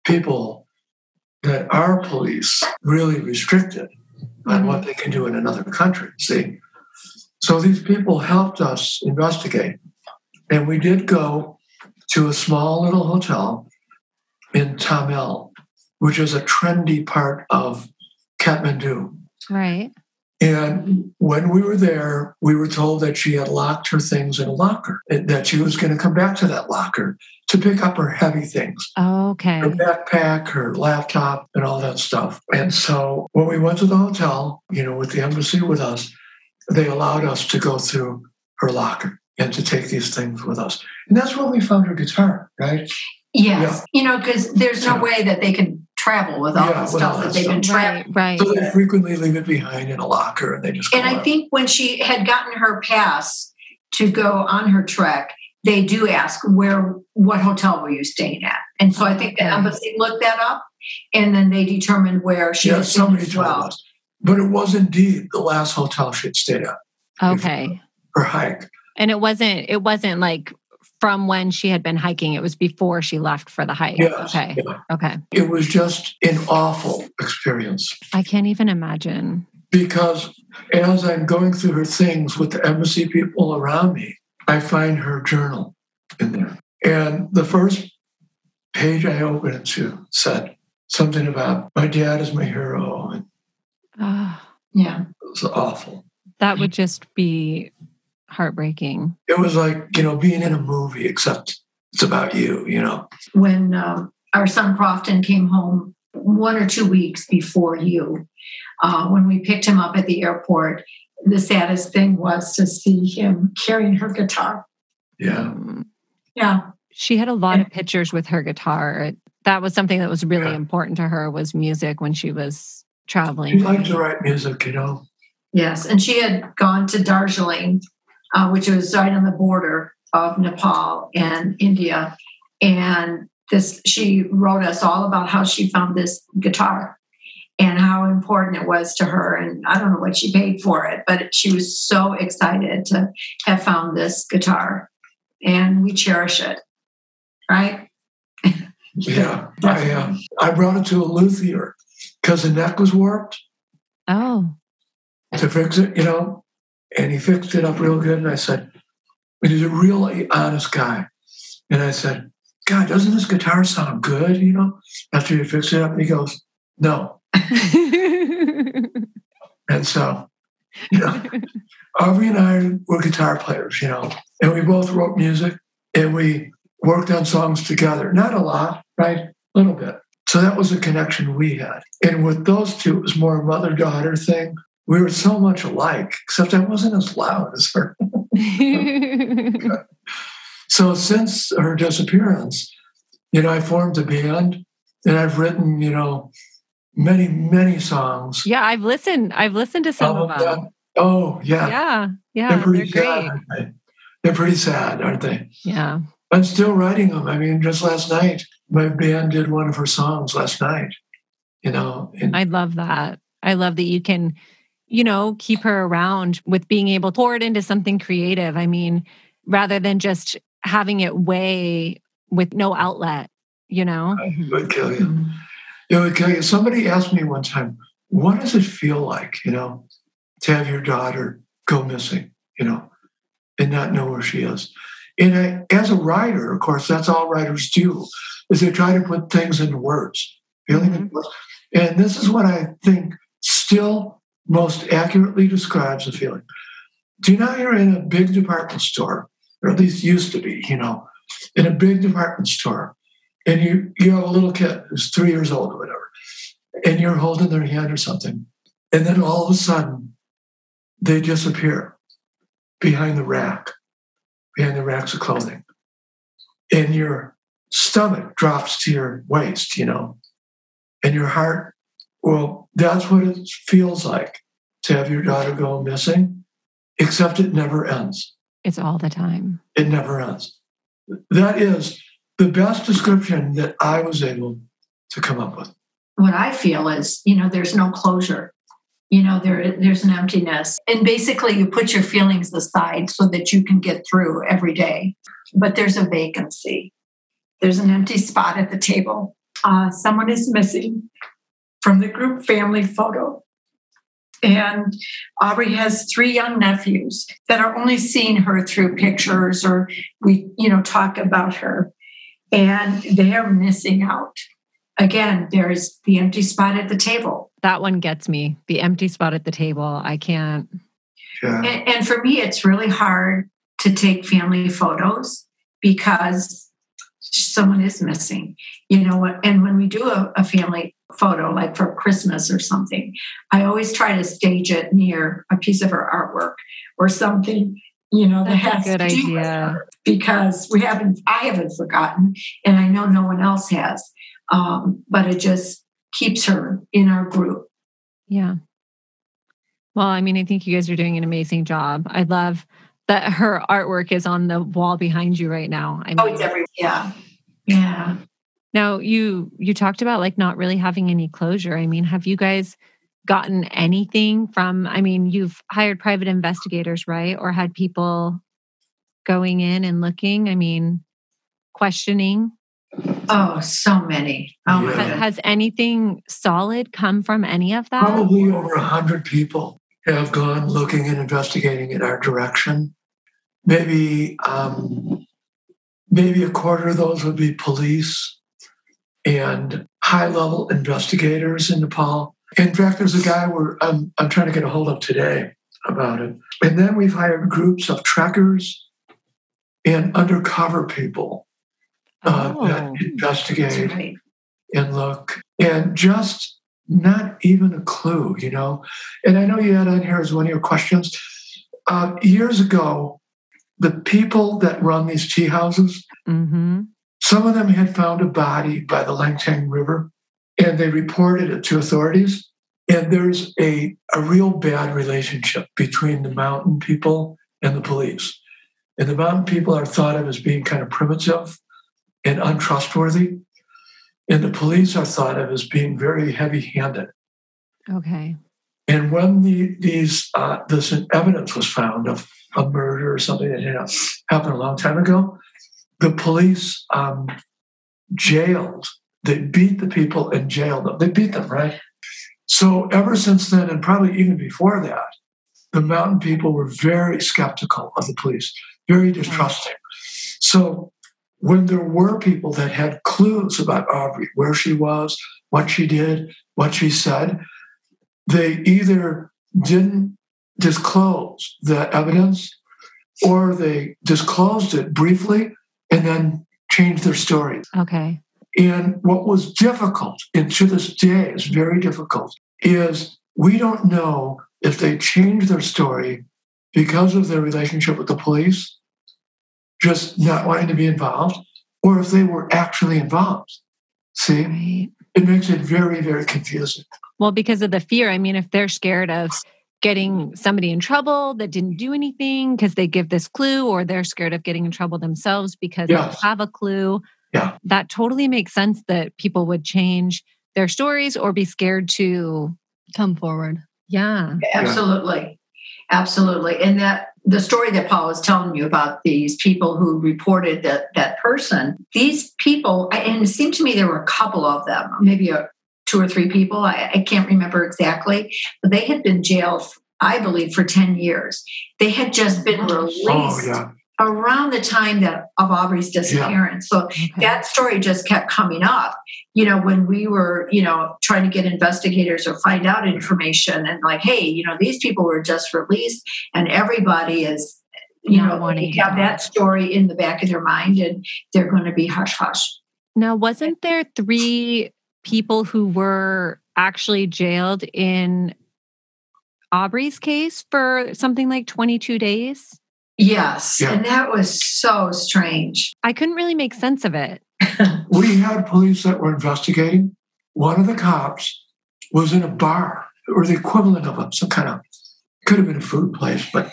people that our police really restricted on what mm-hmm. they can do in another country. See, so these people helped us investigate, and we did go to a small little hotel in Thamel, which is a trendy part of Kathmandu. Right. And when we were there, we were told that she had locked her things in a locker, that she was going to come back to that locker to pick up her heavy things Okay. her backpack, her laptop, and all that stuff. And so when we went to the hotel, you know, with the embassy with us, they allowed us to go through her locker and to take these things with us. And that's when we found her guitar, right? Yes, you know, because there's no way that they can travel with all Yeah, the stuff that that they've been stuff. traveling. Right. Right. So they frequently leave it behind in a locker and they just And I out. think when she had gotten her pass to go on her trek, they do ask where, what hotel were you staying at? And so I think the Okay. embassy looked that up, and then they determined where she yeah, was staying somebody as told well. us. But it was indeed the last hotel she'd stayed at, Okay. her hike. And it wasn't it wasn't like from when she had been hiking. It was before she left for the hike. Yes, Okay. yeah. Okay. It was just an awful experience. I can't even imagine. because as I'm going through her things with the embassy people around me, I find her journal in there. And the first page I opened it to said something about my dad is my hero. And Ah, Yeah. it was awful. that would just be heartbreaking. It was like, you know, being in a movie, except it's about you, you know. When um, our son Crofton came home one or two weeks before you, uh, when we picked him up at the airport, the saddest thing was to see him carrying her guitar. Yeah. Um, Yeah. She had a lot of pictures with her guitar. That was something that was really Yeah. important to her was music when she was traveling. She liked to write music, you know. Yes, and she had gone to Darjeeling, uh, which was right on the border of Nepal and India, and this she wrote us all about how she found this guitar, and how important it was to her. And I don't know what she paid for it, but she was so excited to have found this guitar. And we cherish it, right? Yeah, I uh, I brought it to a luthier because the neck was warped Oh, to fix it, you know, and he fixed it up real good. And I said, and he's a really honest guy. And I said, God, doesn't this guitar sound good? You know, after you fix it up, he goes, No. And so, you know, Aubrey and I were guitar players, you know, and we both wrote music and we worked on songs together. Not a lot, right? A little bit. So that was a connection we had. And with those two, it was more a mother daughter thing. We were so much alike, except I wasn't as loud as her. So since her disappearance, you know, I formed a band and I've written, you know, many, many songs. yeah, I've listened. I've listened to some of them. Oh, yeah. Yeah, yeah, they're they're pretty sad. great. they? They're pretty sad, aren't they? Yeah, I'm still writing them. I mean, just last night, my band did one of her songs last night. You know, and I love that. I love that you can, you know, keep her around with being able to pour it into something creative. I mean, rather than just having it weigh with no outlet, you know? it mm-hmm. would kill you. Mm-hmm. It would kill you. Somebody asked me one time, "What does it feel like, you know, to have your daughter go missing, you know, and not know where she is?" And I, as a writer, of course, that's all writers do, is they try to put things into words, feeling in words. And this is what I think still most accurately describes the feeling. Do you know you're in a big department store, or at least used to be, you know, in a big department store, and you you have a little kid who's three years old or whatever, and you're holding their hand or something, and then all of a sudden they disappear behind the rack, behind the racks of clothing, and your stomach drops to your waist, you know, and your heart. Well, that's what it feels like to have your daughter go missing, except it never ends. It's all the time. It never ends. That is the best description that I was able to come up with. what I feel is, you know, there's no closure. You know, there there's an emptiness. And basically you put your feelings aside so that you can get through every day. But there's a vacancy. There's an empty spot at the table. Uh, someone is missing from the group family photo. And Aubrey has three young nephews that are only seeing her through pictures or we, you know, talk about her. And they are missing out again, there's the empty spot at the table. That one gets me. The empty spot at the table. I can't. Yeah. And, and for me, it's really hard to take family photos because someone is missing, you know. What? And when we do a, a family photo, like for Christmas or something, I always try to stage it near a piece of her artwork or something, you know, that That's a has good to do with idea. because we haven't, I haven't forgotten, and I know no one else has. Um, but it just keeps her in our group. Yeah. Well, I mean, I think you guys are doing an amazing job. I love that her artwork is on the wall behind you right now. I oh, mean, Oh, it's every yeah, yeah. now you you talked about like not really having any closure. I mean, have you guys gotten anything from? I mean, you've hired private investigators, right? Or had people going in and looking. I mean, questioning. Oh, so many. Oh Yeah. Ha- goodness. Has anything solid come from any of that? Probably over a hundred people have gone looking and investigating in our direction. Maybe um, maybe a quarter of those would be police and high level investigators in Nepal. In fact, there's a guy we're I'm, I'm trying to get a hold of today about it. And then we've hired groups of trekkers and undercover people uh, that Oh. That's investigate right. and look and just not even a clue, you know. And I know you had on here as one of your questions. Uh, years ago, the people that run these tea houses, Mm-hmm. some of them had found a body by the Langtang River and they reported it to authorities. And there's a, a real bad relationship between the mountain people and the police. And the mountain people are thought of as being kind of primitive and untrustworthy. And the police are thought of as being very heavy handed. Okay. And when the, these uh, this evidence was found of a murder or something that had happened a long time ago, the police um, jailed. They beat the people and jailed them. They beat them, right? So ever since then, and probably even before that, the mountain people were very skeptical of the police, very distrusting. So when there were people that had clues about Aubrey, where she was, what she did, what she said, they either didn't disclose the evidence or they disclosed it briefly and then changed their story. Okay. And what was difficult, and to this day is very difficult, is we don't know if they changed their story because of their relationship with the police, just not wanting to be involved, or if they were actually involved. See? Right. It makes it very, very confusing. Well, because of the fear. I mean, if they're scared of getting somebody in trouble that didn't do anything because they give this clue, or they're scared of getting in trouble themselves because Yes. they have a clue, Yeah. that totally makes sense that people would change their stories or be scared to, Come forward. yeah. Absolutely. Absolutely. And that the story that Paul was telling you about these people who reported that that person, these people, and it seemed to me there were a couple of them, maybe a, two or three people, I, I can't remember exactly, but they had been jailed, I believe, for 10 years. They had just been oh, released Oh, yeah. around the time that of Aubrey's disappearance. So Okay. that story just kept coming up you know when we were you know trying to get investigators or find out information and like hey you know these people were just released and everybody is you Not know wanting they to have that story in the back of their mind and they're going to be hush hush Now, wasn't there three people who were actually jailed in Aubrey's case for something like 22 days? yes Yeah. and that was so strange I couldn't really make sense of it. We had police that were investigating. One of the cops was in a bar or the equivalent of a, some kind of, could have been a food place, but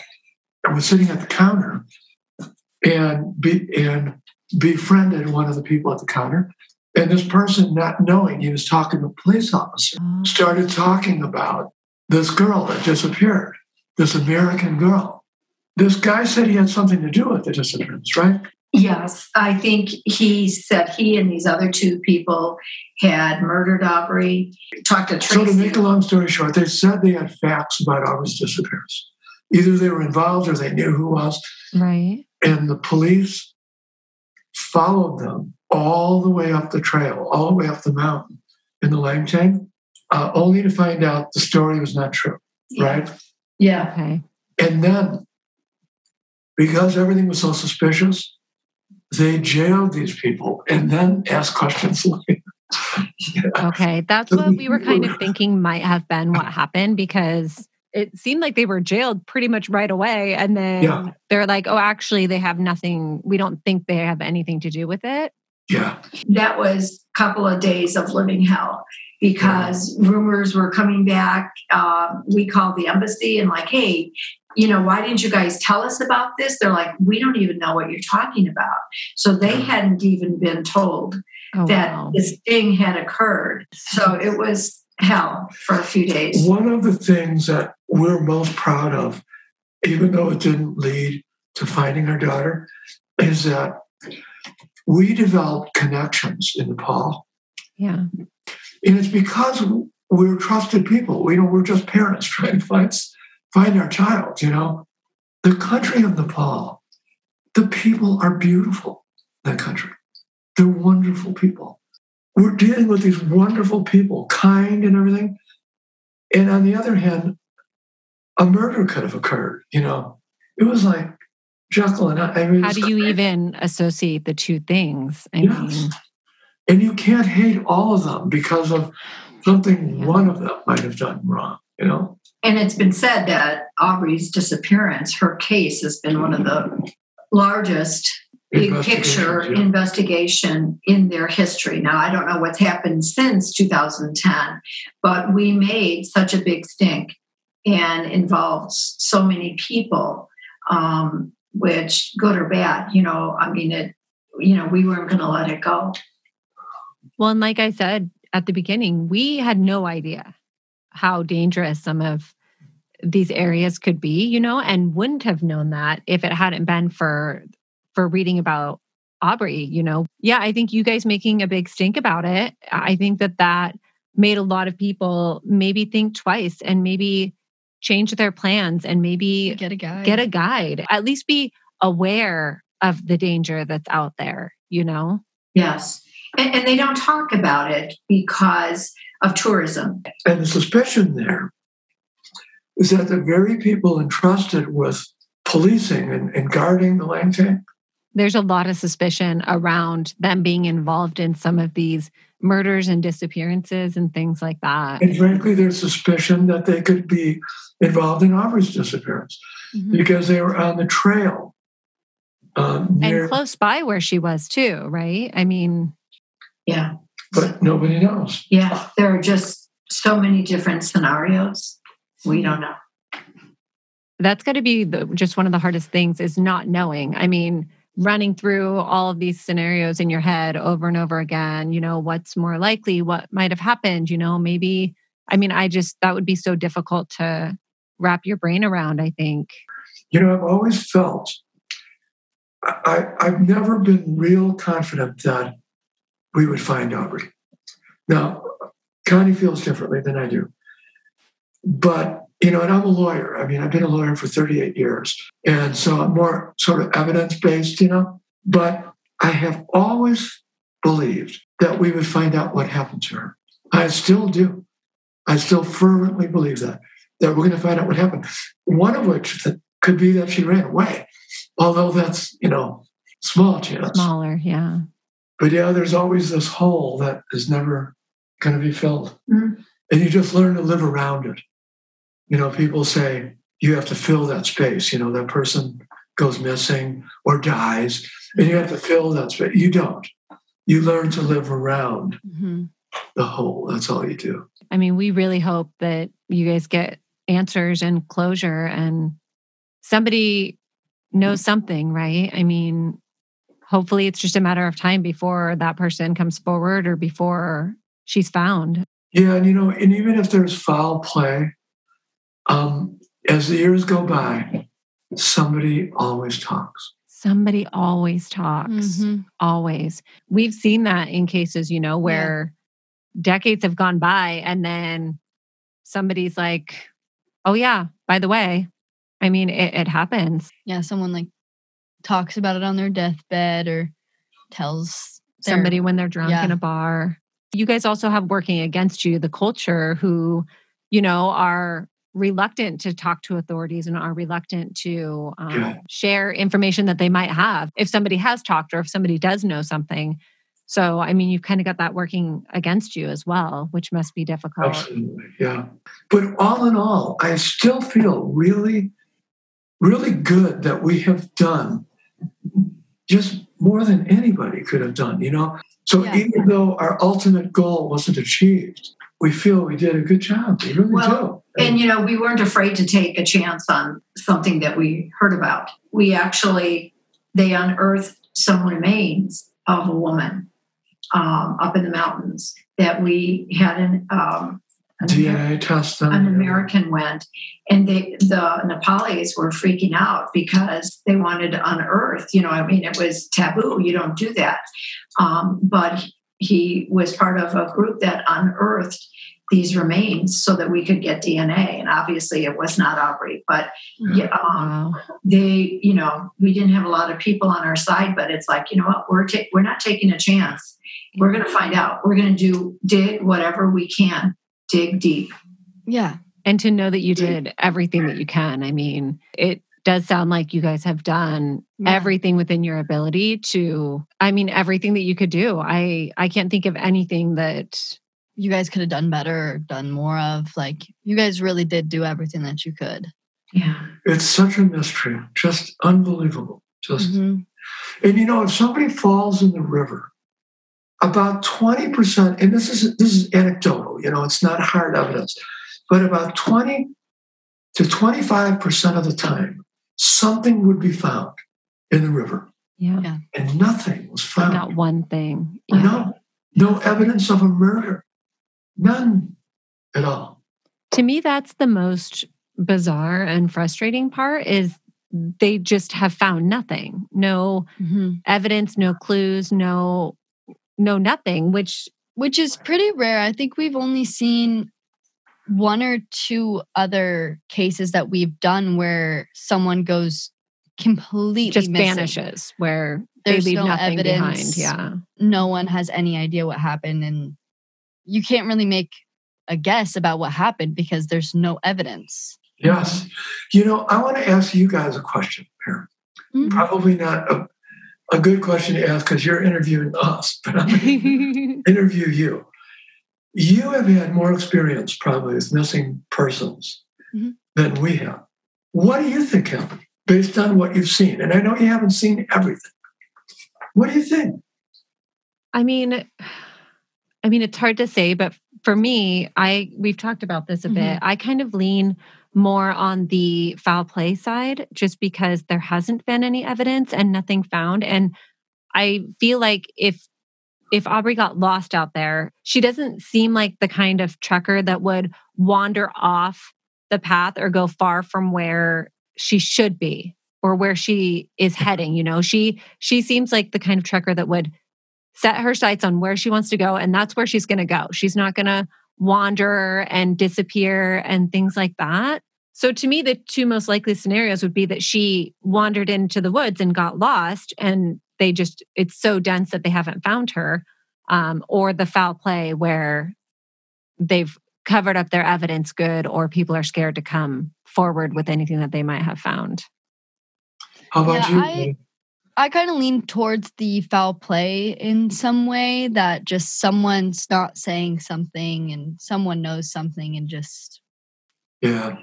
was sitting at the counter and be, and befriended one of the people at the counter. And this person, not knowing he was talking to a police officer, ah. started talking about this girl that disappeared, this American girl. This guy said he had something to do with the disappearance, right? yes i think he said he and these other two people had murdered aubrey talked to Tracy. So to make a long story short, they said they had facts about Aubrey's disappearance. Either they were involved or they knew who was, Right. and the police followed them all the way up the trail, all the way up the mountain in the Langtang, uh, only to find out the story was not true, right? yeah Okay. And then, because everything was so suspicious, they jailed these people and then asked questions like, Okay. That's what we were kind of thinking might have been what happened because it seemed like they were jailed pretty much right away. And then Yeah. they're like, oh, actually, they have nothing. We don't think they have anything to do with it. yeah, that was a couple of days of living hell because rumors were coming back. Um, we called the embassy and like, hey, you know, why didn't you guys tell us about this? They're like, we don't even know what you're talking about. So they Yeah. hadn't even been told Oh, that wow. this thing had occurred. So it was hell for a few days. One of the things that we're most proud of, even though it didn't lead to finding our daughter, is that we developed connections in Nepal. Yeah. And it's because we're trusted people. We know we're just parents trying to find, find our child, you know. The country of Nepal, the people are beautiful, in that country. They're wonderful people. We're dealing with these wonderful people, kind and everything. And on the other hand, a murder could have occurred, you know. It was like Jekyll and Hyde. I mean, How do you crazy. even associate the two things? I Yes. mean, And you can't hate all of them because of something Yeah. one of them might have done wrong, you know? And it's been said that Aubrey's disappearance, her case has been one of the largest big picture yeah. investigation in their history. Now, I don't know what's happened since 2010, but we made such a big stink and involved so many people, um, which good or bad, you know, I mean, it, you know, we weren't going to let it go. well, and like I said at the beginning, we had no idea how dangerous some of these areas could be, you know, and wouldn't have known that if it hadn't been for for reading about Aubrey, you know. Yeah, I think you guys making a big stink about it, I think that that made a lot of people maybe think twice and maybe change their plans and maybe Get a guide. get a guide. At least be aware of the danger that's out there, you know? Yes. And, and they don't talk about it because of tourism. And the suspicion there is that the very people entrusted with policing and, and guarding the Langtang There's a lot of suspicion around them being involved in some of these murders and disappearances and things like that. And frankly, there's suspicion that they could be involved in Aubrey's disappearance Mhm. because they were on the trail. Um, near, And close by where she was too, right? I mean, Yeah. but nobody knows. Yeah. There are just so many different scenarios. We don't know. that's got to be the, just one of the hardest things is not knowing. I mean, running through all of these scenarios in your head over and over again, you know, what's more likely, what might have happened, you know, maybe, I mean, I just, that would be so difficult to wrap your brain around, I think. You know, I've always felt, I, I've never been real confident that we would find Aubrey. Now, Connie feels differently than I do. But, you know, and I'm a lawyer. I mean, I've been a lawyer for 38 years. And so I'm more sort of evidence based, you know. But I have always believed that we would find out what happened to her. I still do. I still fervently believe that, that we're going to find out what happened. One of which could be that she ran away, although that's, you know, small chance. Smaller, yeah. But yeah, there's always this hole that is never going to be filled. Mhm. And you just learn to live around it. You know, people say you have to fill that space. You know, that person goes missing or dies, and you have to fill that space. You don't. You learn to live around Mhm. the hole. That's all you do. I mean, we really hope that you guys get answers and closure and somebody knows something, right? I mean, hopefully it's just a matter of time before that person comes forward or before she's found. Yeah, and you know, and even if there's foul play, um, as the years go by, somebody always talks. Somebody always talks, Mhm. always. We've seen that in cases, you know, where decades have gone by and then somebody's like, oh, yeah, by the way, I mean, it, it happens. Yeah, someone like talks about it on their deathbed or tells their- somebody when they're drunk yeah. in a bar. You guys also have working against you the culture who, you know, are reluctant to talk to authorities and are reluctant to um, Yeah. share information that they might have if somebody has talked or if somebody does know something. So, I mean, you've kind of got that working against you as well, which must be difficult. Absolutely, yeah. But all in all, I still feel really, really good that we have done just more than anybody could have done, you know? So Yeah. even though our ultimate goal wasn't achieved, we feel we did a good job. We really Well, do. And, you know, we weren't afraid to take a chance on something that we heard about. We actually, they unearthed some remains of a woman um, up in the mountains that we had an, um, an DNA test an American went, and they the Nepalese were freaking out because they wanted to unearth. You know, I mean, it was taboo. You don't do that. Um, but he was part of a group that unearthed these remains so that we could get DNA. And obviously, it was not Aubrey, but yeah, um, they, you know, we didn't have a lot of people on our side. But it's like, you know what, we're ta- we're not taking a chance. We're going to find out. We're going to do dig whatever we can, dig deep. Yeah. And to know that you did everything that you can. I mean, it does sound like you guys have done Yeah. everything within your ability to I mean everything that you could do. I I can't think of anything that You guys could have done better or done more of. Like, you guys really did do everything that you could. Yeah. It's such a mystery, just unbelievable. Just Mhm. And you know, if somebody falls in the river, about 20%, and this is this is anecdotal, you know, it's not hard evidence, but about 20 to 25% of the time, something would be found in the river. yeah, Yeah. And nothing was found. not one thing. No, no evidence of a murder. None at all. To me, that's the most bizarre and frustrating part is they just have found nothing. No Mm-hmm. evidence, no clues, no no nothing, which Which is pretty rare. I think we've only seen one or two other cases that we've done where someone goes completely just missing. vanishes where There's they leave no nothing behind. evidence. Yeah. No one has any idea what happened, and you can't really make a guess about what happened because there's no evidence. Yes. You know, I want to ask you guys a question here. Mhm. Probably not a, a good question to ask because you're interviewing us, but I'm going to interview you. You have had more experience probably with missing persons Mhm. than we have. What do you think happened based on what you've seen? And I know you haven't seen everything. What do you think? I mean, I mean, it's hard to say, but for me, I we've talked about this a bit. I kind of lean more on the foul play side, just because there hasn't been any evidence and nothing found. And I feel like if if Aubrey got lost out there, she doesn't seem like the kind of trekker that would wander off the path or go far from where she should be or where she is heading. You know, she she seems like the kind of trekker that would set her sights on where she wants to go and that's where she's going to go. She's not going to wander and disappear and things like that. So to me the two most likely scenarios would be that she wandered into the woods and got lost and they just it's so dense that they haven't found her um, or the foul play where they've covered up their evidence good or people are scared to come forward with anything that they might have found. How about Yeah, you? I- I kind of lean towards the foul play in some way that just someone's not saying something and someone knows something and just yeah.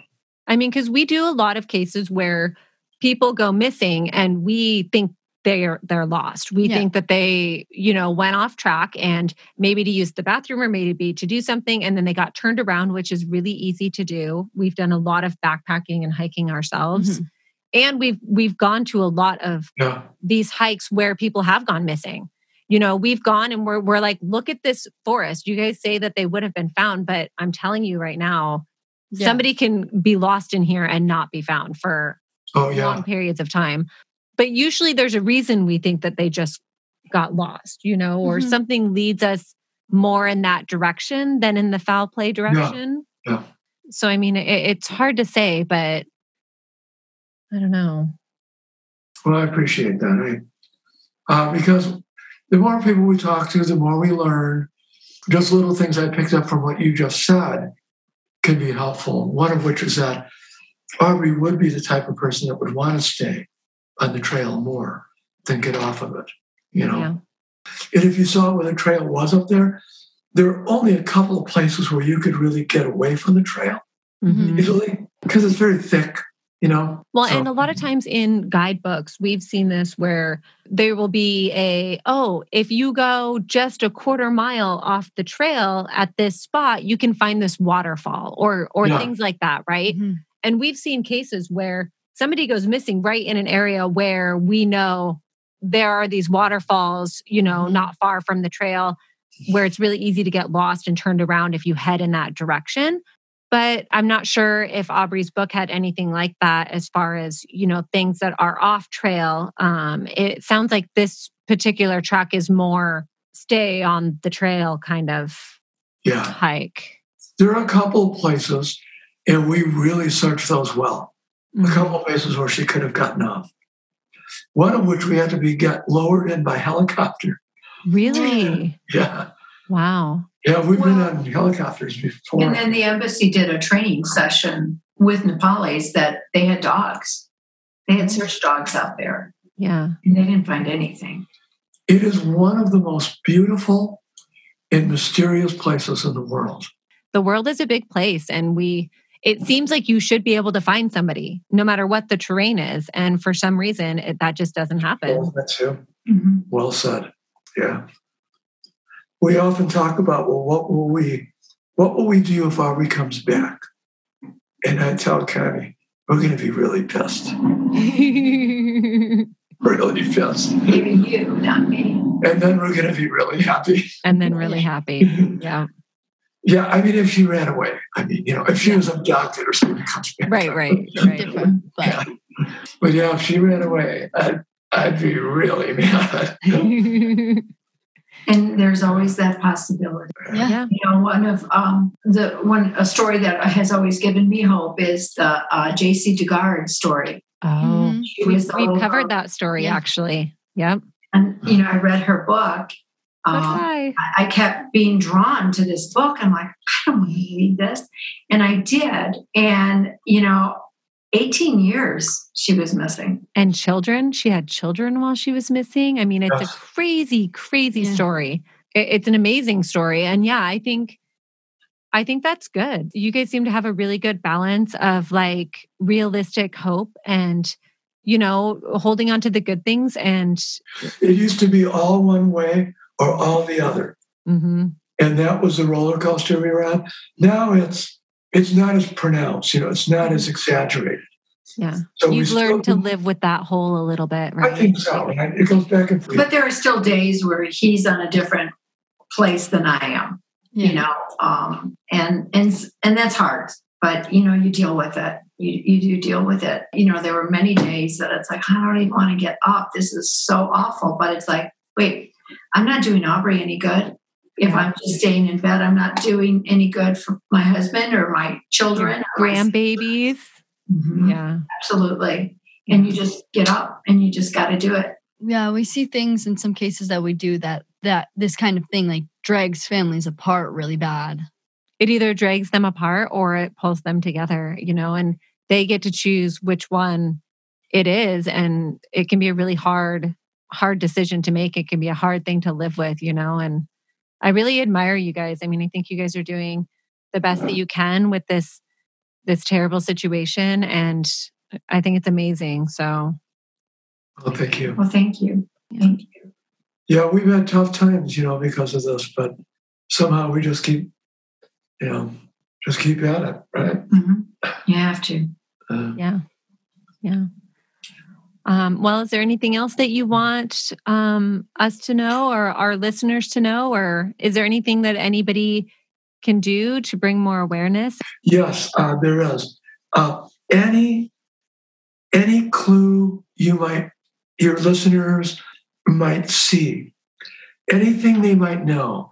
I mean, because we do a lot of cases where people go missing and we think they're they're lost. We Yeah. think that they, you know, went off track and maybe to use the bathroom or maybe to do something and then they got turned around, which is really easy to do. We've done a lot of backpacking and hiking ourselves. Mhm. And we've we've gone to a lot of Yeah. these hikes where people have gone missing. You know, we've gone and we're we're like, look at this forest. You guys say that they would have been found, but I'm telling you right now, Yeah. somebody can be lost in here and not be found for Oh, yeah. long periods of time. But usually there's a reason we think that they just got lost, you know, or Mhm. something leads us more in that direction than in the foul play direction. Yeah. So I mean, it, it's hard to say, but I don't know. Well, I appreciate that. I, uh, because the more people we talk to, the more we learn. Just little things I picked up from what you just said can be helpful. One of which is that Aubrey would be the type of person that would want to stay on the trail more than get off of it. You know, Yeah. and if you saw where the trail was up there, there are only a couple of places where you could really get away from the trail Mhm. easily because it's very thick. You know. Well, So- and a lot of times in guidebooks, we've seen this where there will be a, oh, if you go just a quarter mile off the trail at this spot, you can find this waterfall or or Yeah. things like that, right? Mhm. And we've seen cases where somebody goes missing right in an area where we know there are these waterfalls, you know, Mhm. not far from the trail where it's really easy to get lost and turned around if you head in that direction. But I'm not sure if Aubrey's book had anything like that as far as, you know, things that are off trail. Um, it sounds like this particular track is more stay on the trail kind of Yeah. hike. There are a couple of places, and we really search those well. A mm-hmm. couple of places where she could have gotten off. One of which we had to be get lowered in by helicopter. Really? Yeah, Wow. yeah, we've been on helicopters before. And then the embassy did a training session with Nepalis that they had dogs. They had search dogs out there, Yeah. and they didn't find anything. it is one of the most beautiful and mysterious places in the world. the world is a big place and we it seems like you should be able to find somebody no matter what the terrain is and for some reason it, that just doesn't happen Well, that's you. Mhm. Well said. Yeah. We often talk about, well, what will we, what will we do if Aubrey comes back? And I tell Connie, we're going to be really pissed, really pissed, Maybe you, not me. and then we're going to be really happy. and then really happy yeah Yeah, I mean, if she ran away, I mean, you know, if she was abducted or something comes back. Right, right, right. Different, but Yeah. But yeah, if she ran away, I'd, I'd be really mad. And there's always that possibility. yeah. yeah. You know, one of um, the one a story that has always given me hope is the uh, Jaycee Dugard story. Oh, Mhm. We, we covered girl- that story Yeah. actually. Yep. and you know, I read her book. So Um, I. I I kept being drawn to this book. I'm like, I don't want to read this. And I did. And, you know, 18 years she was missing. And children, she had children while she was missing. I mean, it's Yes. a crazy, crazy Yeah. story. It's an amazing story. And yeah, I think I think that's good. You guys seem to have a really good balance of like realistic hope and you know, holding on to the good things and It used to be all one way or all the other. mhm, And that was the roller coaster we were on. Now it's it's not as pronounced, you know, it's not as exaggerated. yeah. So we You've still learned to live with that hole a little bit, right? I think so. Right? It goes back and forth. But there are still days where he's on a different place than I am, Yeah. you know, um, and, and, and that's hard, but you know, you deal with it. You, you do deal with it. You know, there were many days that it's like, I don't even want to get up. This is so awful. But it's like, wait, I'm not doing Aubrey any good. If Yeah. I'm just staying in bed, I'm not doing any good for my husband or my children. or my- Grandbabies. Mhm, Yeah. Absolutely. And you just get up and you just got to do it. Yeah, we see things in some cases that we do that that this kind of thing like drags families apart really bad. it either drags them apart or it pulls them together, you know, and they get to choose which one it is. And it can be a really hard, hard decision to make. It can be a hard thing to live with, you know, and I really admire you guys. I mean, I think you guys are doing the best that you can with this this terrible situation and I think it's amazing. So Well, thank you. Well, thank you. Thank you. Yeah, we've had tough times, you know, because of this, but somehow we just keep, you know, just keep at it, right? Mhm. You have to. Uh, yeah. Yeah. Um, well, is there anything else that you want um, us to know or our listeners to know? Or is there anything that anybody can do to bring more awareness? yes, uh, there is. Uh, any any clue you might your listeners might see, anything they might know,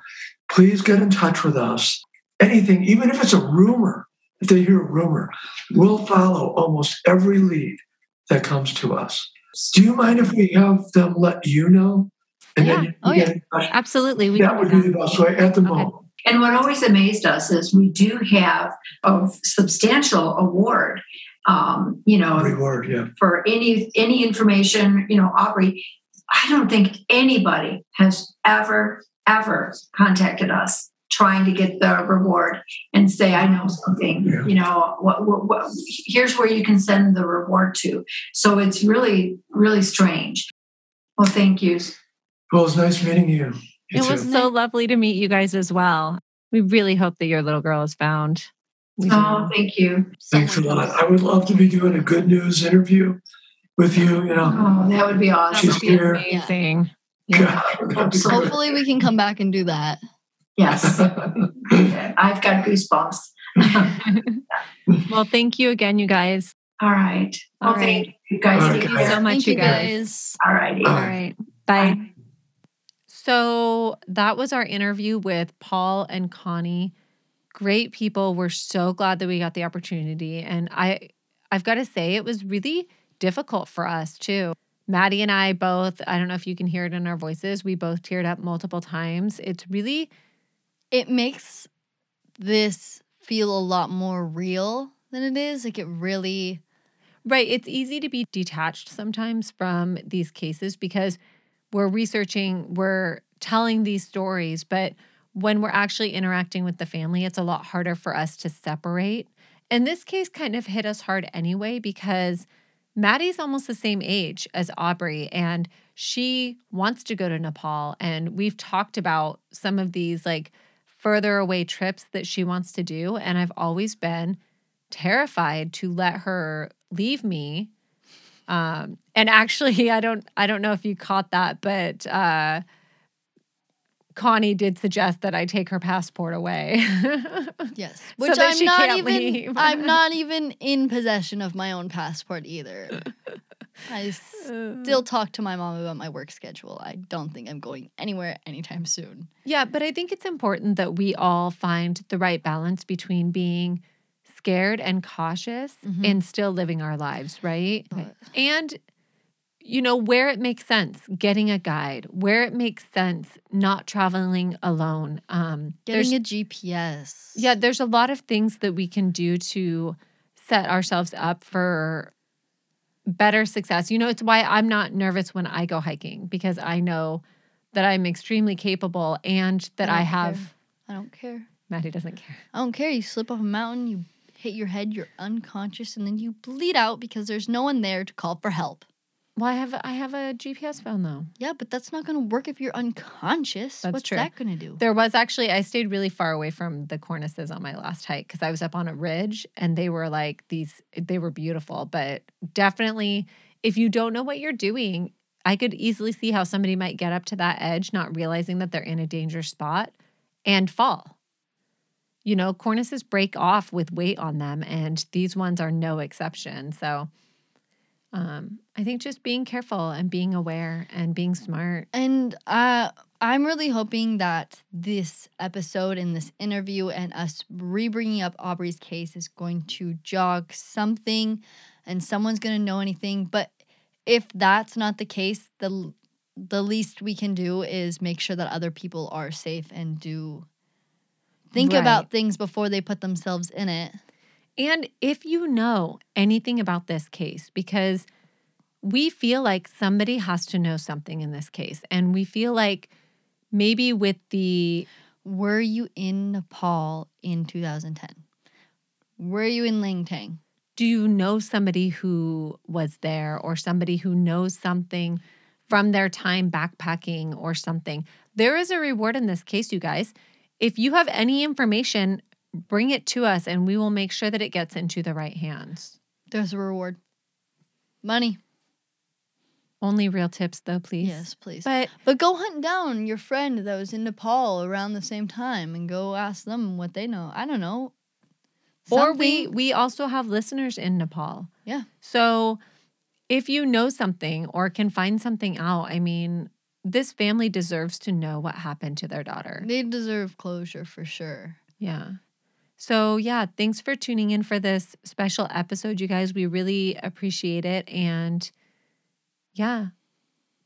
please get in touch with us. Anything, even if it's a rumor, if they hear a rumor, we'll follow almost every lead that comes to us. Do you mind if we have them let you know? And Yeah. then you Oh, yeah. Absolutely. We That can would be the best way at the Okay. moment. And what always amazed us is we do have a substantial award, um, you know, Reward, yeah. for any any information. You know, Aubrey, I don't think anybody has ever ever contacted us trying to get the reward and say, "I know something." Yeah. You know, what, what, what, here's where you can send the reward to. So it's really really strange. Well, thank you. Well, it's nice meeting you. You It was so lovely to meet you guys as well. We really hope that your little girl is found. We oh, do. Oh, thank you. Thanks a lot. I would love to be doing a good news interview with you. You know, Oh, that would be awesome. She's would be here. amazing. Yeah. God, that'd be great. Hopefully we can come back and do that. Yes. I've got goosebumps. well, thank you again, you guys. All right. Well, All thank you guys. All Thank you so much, Thank you you guys. guys. All righty. All Bye. Bye. Bye. So that was our interview with Paul and Connie. Great people. We're so glad that we got the opportunity. And I I've got to say it was really difficult for us too. Maddie and I both, I don't know if you can hear it in our voices, we both teared up multiple times. It's really It makes this feel a lot more real than it is. Like it really Right. It's easy to be detached sometimes from these cases because we're researching, we're telling these stories, but when we're actually interacting with the family, it's a lot harder for us to separate. And this case kind of hit us hard anyway because Maddie's almost the same age as Aubrey and she wants to go to Nepal. And we've talked about some of these like further away trips that she wants to do. And I've always been terrified to let her leave me. Um, and actually, I don't, I don't know if you caught that, but uh, Connie did suggest that I take her passport away. Yes. Which that I'm not even leave. I'm not even in possession of my own passport either. I still talk to my mom about my work schedule. I don't think I'm going anywhere anytime soon. Yeah, but I think it's important that we all find the right balance between being scared and cautious Mhm. and still living our lives, right? But- And you know, where it makes sense, getting a guide, where it makes sense, not traveling alone. Um Getting a GPS. Yeah, there's a lot of things that we can do to set ourselves up for better success. You know, it's why I'm not nervous when I go hiking because I know that I'm extremely capable and that I, don't have care. I don't care. Maddie doesn't care. I don't care. You slip off a mountain, you hit your head, you're unconscious, and then you bleed out because there's no one there to call for help. Well, I have I have a GPS phone though. Yeah, but that's not going to work if you're unconscious. That's What's true. that going to do? There was actually I stayed really far away from the cornices on my last hike because I was up on a ridge and they were like these they were beautiful, but definitely if you don't know what you're doing, I could easily see how somebody might get up to that edge not realizing that they're in a dangerous spot and fall. You know, cornices break off with weight on them and these ones are no exception. So um, I think just being careful and being aware and being smart. And uh, I'm really hoping that this episode and this interview and us re bringing up Aubrey's case is going to jog something and someone's going to know anything. But if that's not the case, the, the least we can do is make sure that other people are safe and do think Right. about things before they put themselves in it. And if you know anything about this case, because we feel like somebody has to know something in this case, and we feel like maybe with the Were you in Nepal in 2010? Were you in Langtang? do you know somebody who was there or somebody who knows something from their time backpacking or something? There is a reward in this case, you guys. If you have any information, bring it to us and we will make sure that it gets into the right hands. There's a reward. Money. Only real tips, though, please. Yes, please. But But go hunt down your friend that was in Nepal around the same time and go ask them what they know. I don't know. Or we we also have listeners in Nepal. Yeah. So if you know something or can find something out, I mean, this family deserves to know what happened to their daughter. they deserve closure for sure. Yeah. So yeah, thanks for tuning in for this special episode, you guys. We really appreciate it. And yeah,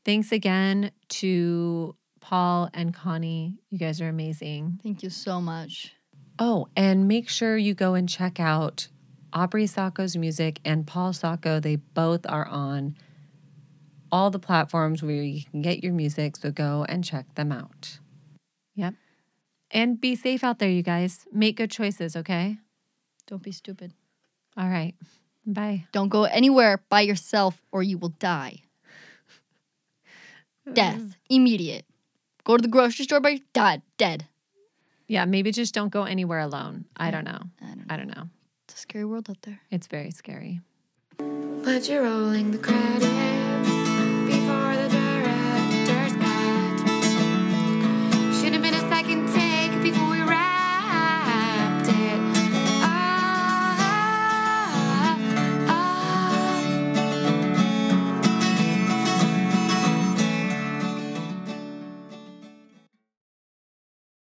thanks again to Paul and Connie. You guys are amazing. Thank you so much. Oh, and make sure you go and check out Aubrey Sacco's music and Paul Sacco. They both are on all the platforms where you can get your music. So go and check them out. Yep. And be safe out there, you guys. Make good choices, okay? Don't be stupid. All right. Bye. Don't go anywhere by yourself or you will die. Death. Immediate. Go to the grocery store by dead. Dead. Yeah, maybe just don't go anywhere alone. I don't know. I don't know. I don't know. It's a scary world out there. It's very scary. But you're rolling the credits before the